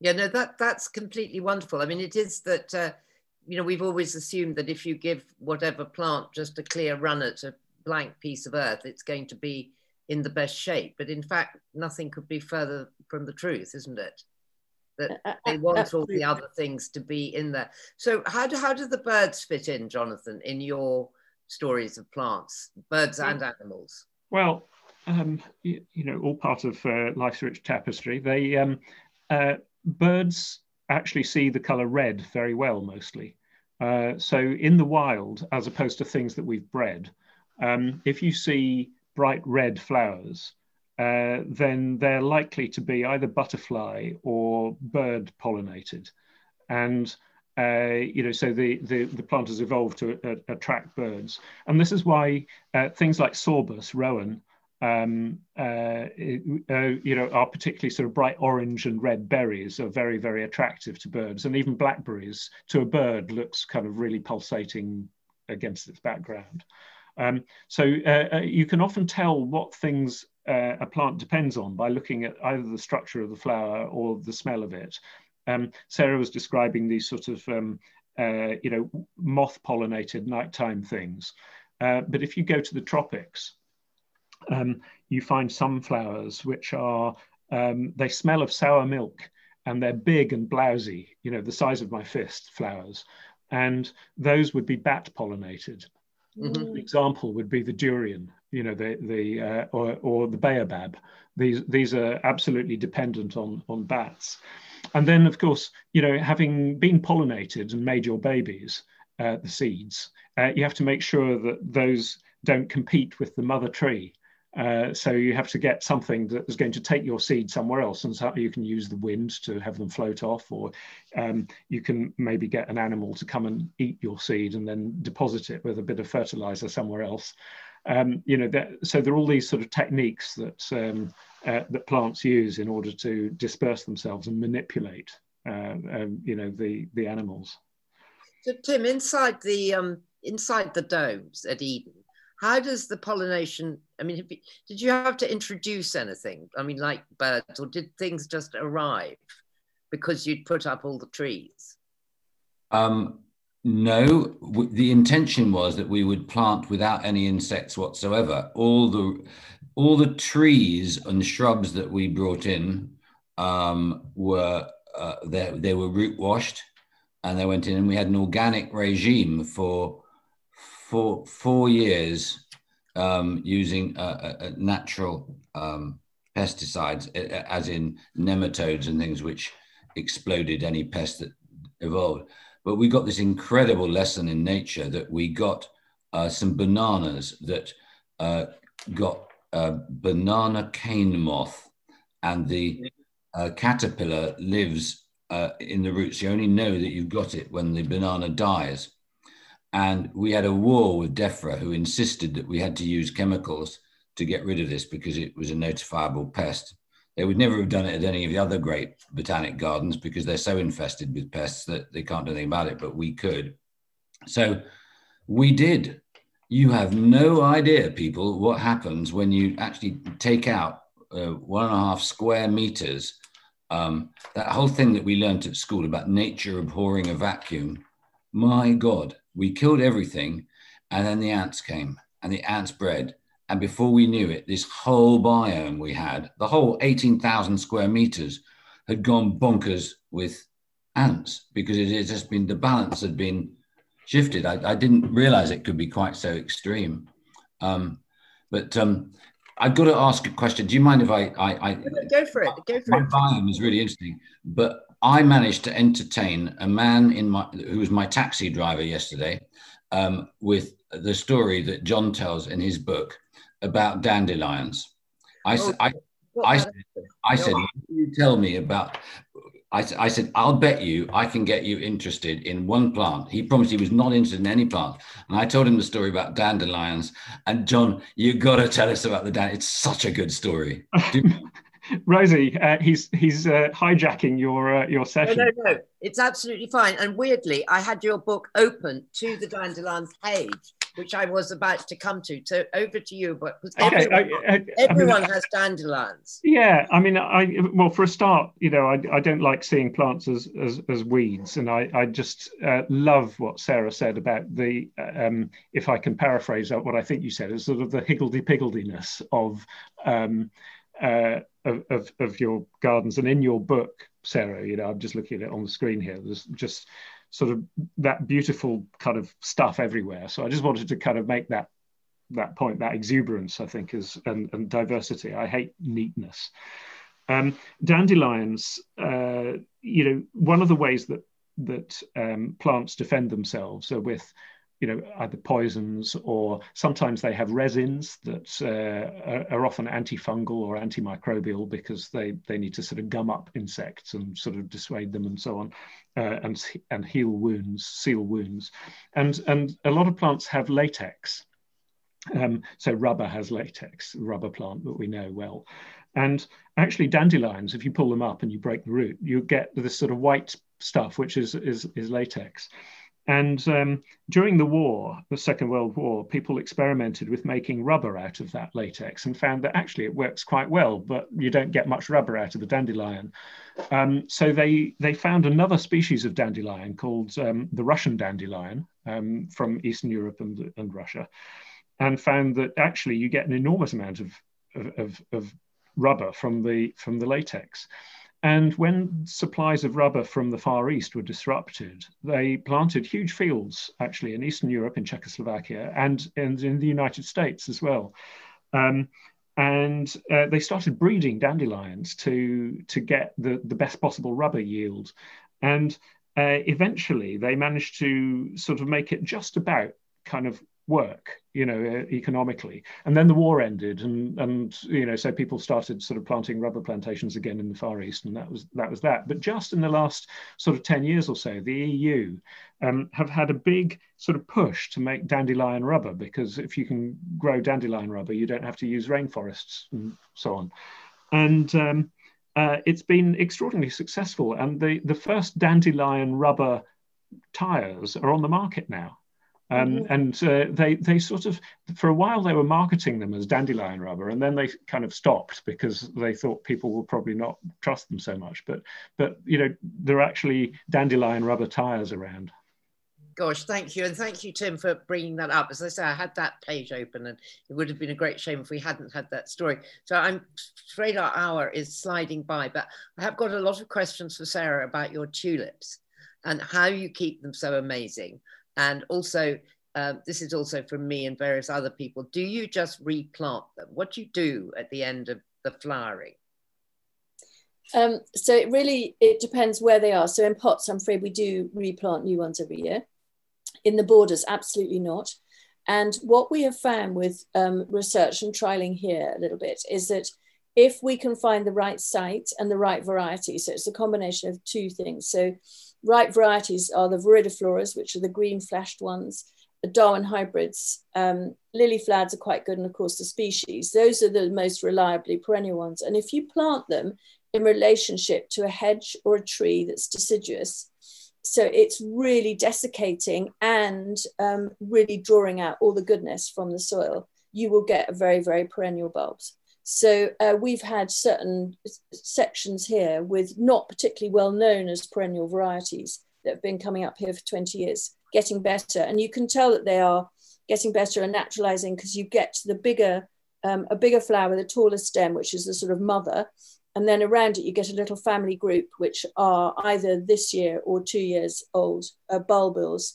Yeah, no, that that's completely wonderful. I mean, it is that, uh, you know, we've always assumed that if you give whatever plant just a clear run at a blank piece of earth, it's going to be in the best shape. But in fact, nothing could be further from the truth, isn't it? That they want all the other things to be in there. So how do how do the birds fit in, Jonathan, in your stories of plants, birds and animals? Well, um, you, you, know, all part of uh, life's rich tapestry. They um, uh, birds actually see the color red very well, mostly. Uh, so in the wild, as opposed to things that we've bred, um, if you see bright red flowers, uh, then they're likely to be either butterfly or bird pollinated. And uh, you know, so the, the, the plant has evolved to uh, attract birds. And this is why uh, things like sorbus, rowan, um, uh, you know, are particularly sort of bright orange and red berries are very, very attractive to birds. And even blackberries to a bird looks kind of really pulsating against its background. Um, so you can often tell what things uh, a plant depends on by looking at either the structure of the flower or the smell of it. Um, Sarah was describing these sort of, um, uh, you know, moth pollinated nighttime things. Uh, but if you go to the tropics, um, you find some flowers which are, um, they smell of sour milk and they're big and blousy, you know, the size of my fist flowers. And those would be bat pollinated. Mm-hmm. example would be the durian, you know, the the uh, or or the baobab. These these are absolutely dependent on on bats, and then of course, you know, having been pollinated and made your babies, uh, the seeds, uh, you have to make sure that those don't compete with the mother tree. Uh, so you have to get something that is going to take your seed somewhere else, and so you can use the wind to have them float off, or um, you can maybe get an animal to come and eat your seed and then deposit it with a bit of fertilizer somewhere else. Um, you know, that, so there are all these sort of techniques that um, uh, that plants use in order to disperse themselves and manipulate, uh, um, you know, the the animals. So Tim, inside the um, inside the domes at Eden, how does the pollination i mean did you have to introduce anything i mean like birds or did things just arrive because you'd put up all the trees um, no the intention was that we would plant without any insects whatsoever all the all the trees and shrubs that we brought in um, were uh, they, they were root washed and they went in and we had an organic regime for for four years um, using uh, natural um, pesticides, as in nematodes and things which exploded any pest that evolved. But we got this incredible lesson in nature that we got uh, some bananas that uh, got uh, banana cane moth, and the uh, caterpillar lives uh, in the roots. You only know that you've got it when the banana dies. And we had a war with DEFRA, who insisted that we had to use chemicals to get rid of this because it was a notifiable pest. They would never have done it at any of the other great botanic gardens because they're so infested with pests that they can't do anything about it, but we could. So we did. You have no idea, people, what happens when you actually take out uh, one and a half square meters. Um, that whole thing that we learned at school about nature abhorring a vacuum. My God, we killed everything. And then the ants came and the ants bred and before we knew it, this whole biome we had, the whole 18,000 square meters, had gone bonkers with ants because it had just been the balance had been shifted. I, I didn't realize it could be quite so extreme. Um, but um, I've got to ask a question. Do you mind if I? I, I go for it. Go for my it. biome is really interesting, but I managed to entertain a man in my who was my taxi driver yesterday um, with the story that John tells in his book about dandelions. I, Oh, I, What I, that- I said, you tell me about. I said, I'll bet you I can get you interested in one plant. He promised he was not interested in any plant. And I told him the story about dandelions. And John, you got to tell us about the dandelion. It's such a good story. Do- Rosie, uh, he's he's uh, hijacking your uh, your No, session. no, no. It's absolutely fine. And weirdly, I had your book open to the dandelions page, which I was about to come to. So over to you. but Okay, everyone, I- I- I mean, has dandelions. Yeah, I mean, I well, for a start, you know, I, I don't like seeing plants as as, as weeds, and I I just uh, love what Sarah said about the um, if I can paraphrase what I think you said, is sort of the higgledy pigglediness of um, uh, of, of of your gardens, and in your book, Sarah, you know, I'm just looking at it on the screen here. There's just sort of that beautiful kind of stuff everywhere. So I just wanted to kind of make that that point, that exuberance, I think, is and, and diversity. I hate neatness. Um, dandelions, uh, you know, one of the ways that that um, plants defend themselves are with, you know, either poisons or sometimes they have resins that uh, are, are often antifungal or antimicrobial because they they need to sort of gum up insects and sort of dissuade them and so on, uh, and and heal wounds, seal wounds, and and a lot of plants have latex. Um, so rubber has latex, rubber plant that we know well. And actually dandelions, if you pull them up and you break the root, you get this sort of white stuff, which is, is, is latex. And um, during the war, the Second World War, people experimented with making rubber out of that latex and found that actually it works quite well, but you don't get much rubber out of the dandelion. Um, so they, they found another species of dandelion called um, the Russian dandelion um, from Eastern Europe and, and Russia and found that actually you get an enormous amount of, of, of, rubber from the, from the latex. And when supplies of rubber from the Far East were disrupted, they planted huge fields actually in Eastern Europe, in Czechoslovakia, and, and in the United States as well. Um, and uh, they started breeding dandelions to, to get the, the best possible rubber yield. And uh, eventually they managed to sort of make it just about kind of work you know uh, economically. And then the war ended and and you know so people started sort of planting rubber plantations again in the far east and that was that was that. But just in the last sort of 10 years or so the eu um, have had a big sort of push to make dandelion rubber because if you can grow dandelion rubber you don't have to use rainforests and so on. And um, uh, it's been extraordinarily successful and the the first dandelion rubber tires are on the market now um, Mhm. and uh, they they sort of for a while they were marketing them as dandelion rubber, and then they kind of stopped because they thought people would probably not trust them so much. But but you know there are actually dandelion rubber tires around. Gosh, thank you. And thank you, Tim, for bringing that up. As I say, I had that page open and it would have been a great shame if we hadn't had that story. So I'm afraid our hour is sliding by, but I have got a lot of questions for Sarah about your tulips and how you keep them so amazing. And also um, this is also from me and various other people, do you just replant them? What do you do at the end of the flowering? Um, so it really it depends where they are. So in pots, I'm afraid we do replant new ones every year. In the borders, absolutely not. And what we have found with um, research and trialing here a little bit is that if we can find the right site and the right variety, so it's a combination of two things. So right varieties are the viridifloras, which are the green flashed ones, the Darwin hybrids. Um, lily flads are quite good, and of course the species. Those are the most reliably perennial ones. And if you plant them in relationship to a hedge or a tree that's deciduous, so it's really desiccating and um, really drawing out all the goodness from the soil. You will get very, very perennial bulbs. So uh, we've had certain sections here with not particularly well known as perennial varieties that have been coming up here for 20 years, getting better. And you can tell that they are getting better and naturalizing because you get the bigger, um, a bigger flower the taller stem, which is the sort of mother, and then around it, you get a little family group, which are either this year or two years old uh, bulbils.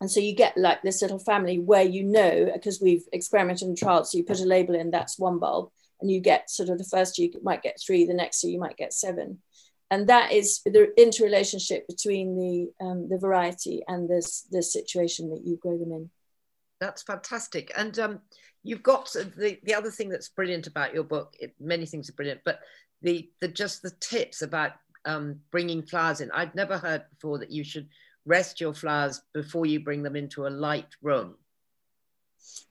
And so you get like this little family where you know, because we've experimented and trialed, so you put a label in, that's one bulb, and you get sort of the first year you might get three, the next year you might get seven. And that is the interrelationship between the, um, the variety and this, the situation that you grow them in. That's fantastic. And um, you've got the, the other thing that's brilliant about your book, it, many things are brilliant, but the, the just the tips about um, bringing flowers in. I'd never heard before that you should rest your flowers before you bring them into a light room.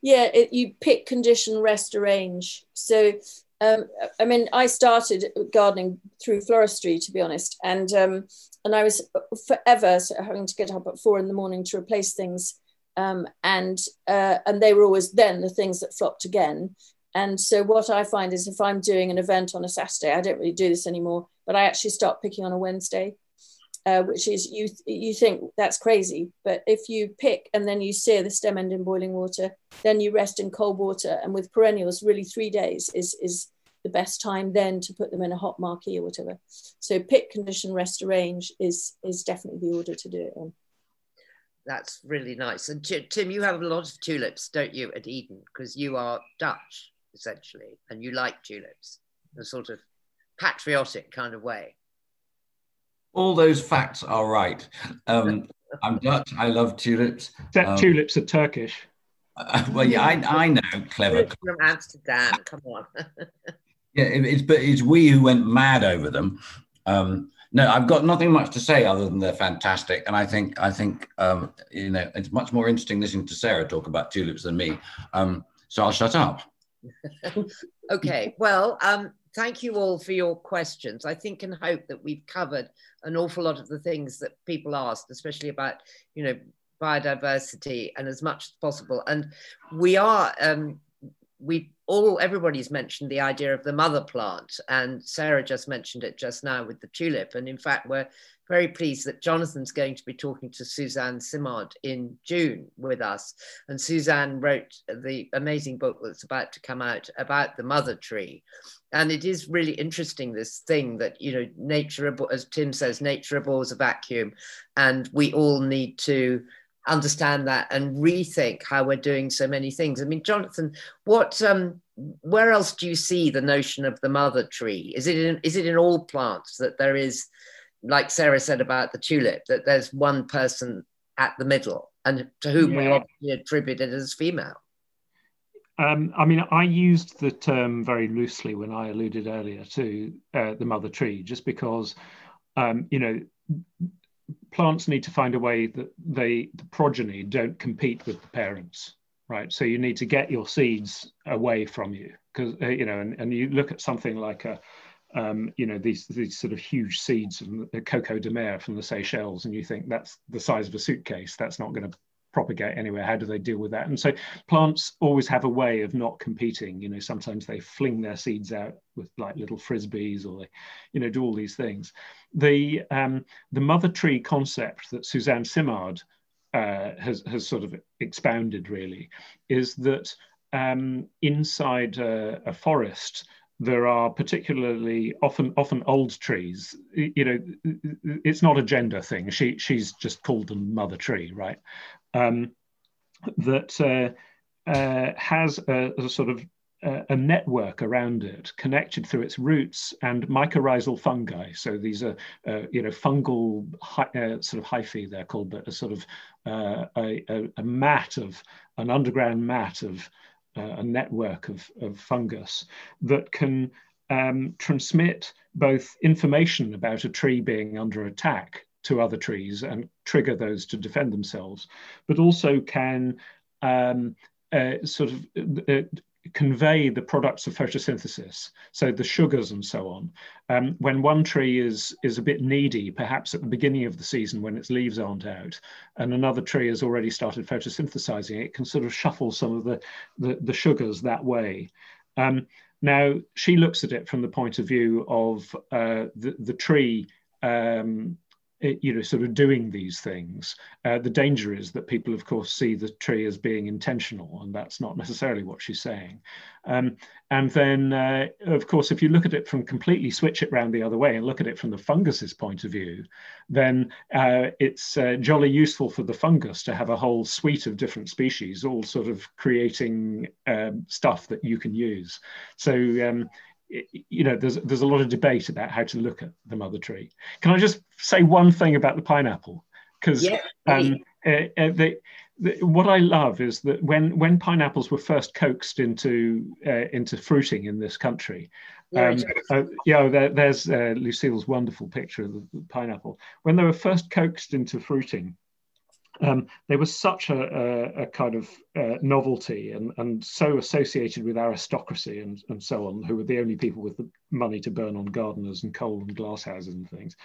Yeah, it, you pick, condition, rest, arrange. So, um, I mean, I started gardening through floristry, to be honest, and um, and I was forever having to get up at four in the morning to replace things um, and uh, and they were always then the things that flopped again. And so what I find is if I'm doing an event on a Saturday, I don't really do this anymore, but I actually start picking on a Wednesday, uh, which is you you think that's crazy, but if you pick and then you sear the stem end in boiling water, then you rest in cold water, and with perennials, really three days is is the best time then to put them in a hot marquee or whatever. So pick, condition, rest, arrange is is definitely the order to do it in that's really nice. And Tim, you have a lot of tulips, don't you, at Eden? Because you are Dutch, essentially, and you like tulips, in a sort of patriotic kind of way. All those facts are right. Um, I'm Dutch. I love tulips. Um, tulips are Turkish. Uh, well, yeah, I, I know. Clever. From Amsterdam. Come on. yeah, it, it's but it's we who went mad over them. Um, no, I've got nothing much to say other than they're fantastic, and I think I think um, you know it's much more interesting listening to Sarah talk about tulips than me. Um, so I'll shut up. okay. Well, um, thank you all for your questions. I think and hope that we've covered an awful lot of the things that people asked, especially about you know biodiversity and as much as possible. And we are um, we all everybody's mentioned the idea of the mother plant and sarah just mentioned it just now with the tulip and in fact we're very pleased that jonathan's going to be talking to suzanne simard in june with us and suzanne wrote the amazing book that's about to come out about the mother tree and it is really interesting this thing that you know nature as tim says nature abhors a vacuum and we all need to understand that and rethink how we're doing so many things. I mean, Jonathan, what um, where else do you see the notion of the mother tree? Is it in, is it in all plants that there is, like Sarah said about the tulip, that there's one person at the middle and to whom yeah. we attribute it as female? Um, I mean, I used the term very loosely when I alluded earlier to uh, the mother tree, just because, um, you know, plants need to find a way that they the progeny don't compete with the parents right so you need to get your seeds away from you because uh, you know and, and you look at something like a um, you know these these sort of huge seeds from the coco de mer from the Seychelles, and you think that's the size of a suitcase. That's not going to propagate anywhere. How do they deal with that? And so plants always have a way of not competing. You know, sometimes they fling their seeds out with like little frisbees, or they, you know, do all these things the um, the mother tree concept that Suzanne Simard uh, has has sort of expounded really is that um, inside a, a, forest there are particularly often often old trees. You know, it's not a gender thing. She she's just called them mother tree, right? Um, that uh, uh, has a, a, sort of a network around it, connected through its roots and mycorrhizal fungi. So these are, uh, you know, fungal uh, sort of hyphae. They're called, but a sort of uh, a, a, a, mat of an underground mat of uh, a network of, of fungus that can um, transmit both information about a tree being under attack to other trees and trigger those to defend themselves, but also can um, uh, sort of uh, convey the products of photosynthesis, so the sugars and so on. Um, when one tree is, is a bit needy, perhaps at the beginning of the season when its leaves aren't out, and another tree has already started photosynthesizing, it can sort of shuffle some of the, the, the sugars that way. Um, now, she looks at it from the point of view of uh, the, the tree um, you know, sort of doing these things. Uh, the danger is that people, of course, see the tree as being intentional, and that's not necessarily what she's saying. Um, and then, uh, of course, if you look at it from completely switch it round the other way and look at it from the fungus's point of view, then uh, it's uh, jolly useful for the fungus to have a whole suite of different species, all sort of creating um, stuff that you can use. So um, you know, there's there's a lot of debate about how to look at the mother tree. Can I just say one thing about the pineapple? Because yeah, um, uh, uh, the, what I love is that when when pineapples were first coaxed into uh, into fruiting in this country, um, uh, you know, there, there's uh, Lucille's wonderful picture of the, the pineapple. When they were first coaxed into fruiting, um, they were such a, a, a kind of uh, novelty and, and so associated with aristocracy and, and so on, who were the only people with the money to burn on gardeners and coal and glass houses and things.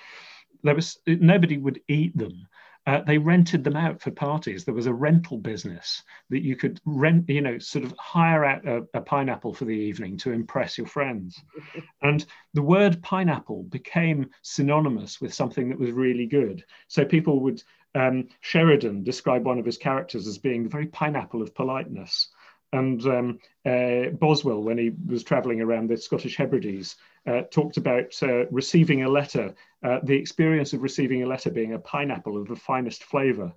There was nobody would eat them. Uh, they rented them out for parties. There was a rental business that you could rent, you know, sort of hire out a, a pineapple for the evening to impress your friends. and the word pineapple became synonymous with something that was really good. So people would um, Sheridan described one of his characters as being the very pineapple of politeness. And um, uh, Boswell, when he was traveling around the Scottish Hebrides, uh, talked about uh, receiving a letter, uh, the experience of receiving a letter being a pineapple of the finest flavor.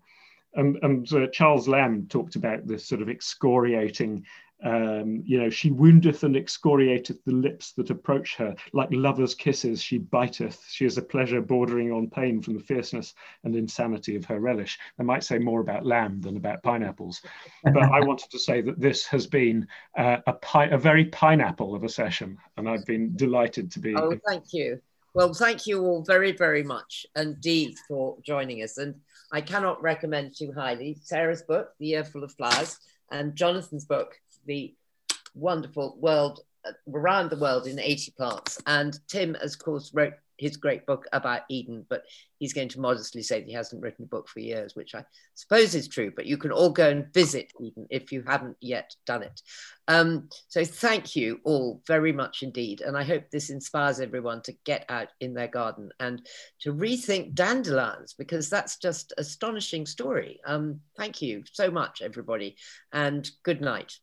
And, and uh, Charles Lamb talked about this sort of excoriating um, you know, she woundeth and excoriateth the lips that approach her. Like lovers' kisses, she biteth. She is a pleasure bordering on pain from the fierceness and insanity of her relish. I might say more about lamb than about pineapples, but I wanted to say that this has been uh, a, pi- a very pineapple of a session, and I've been delighted to be. Oh, thank you. Well, thank you all very, very much indeed for joining us. And I cannot recommend too highly Sarah's book, The Year Full of Flowers, and Jonathan's book, the wonderful world around the world in 80 plants. And Tim, of course, wrote his great book about Eden, but he's going to modestly say that he hasn't written a book for years, which I suppose is true. But you can all go and visit Eden if you haven't yet done it. Um, so thank you all very much indeed. And I hope this inspires everyone to get out in their garden and to rethink dandelions, because that's just astonishing story. Um, thank you so much, everybody, and good night.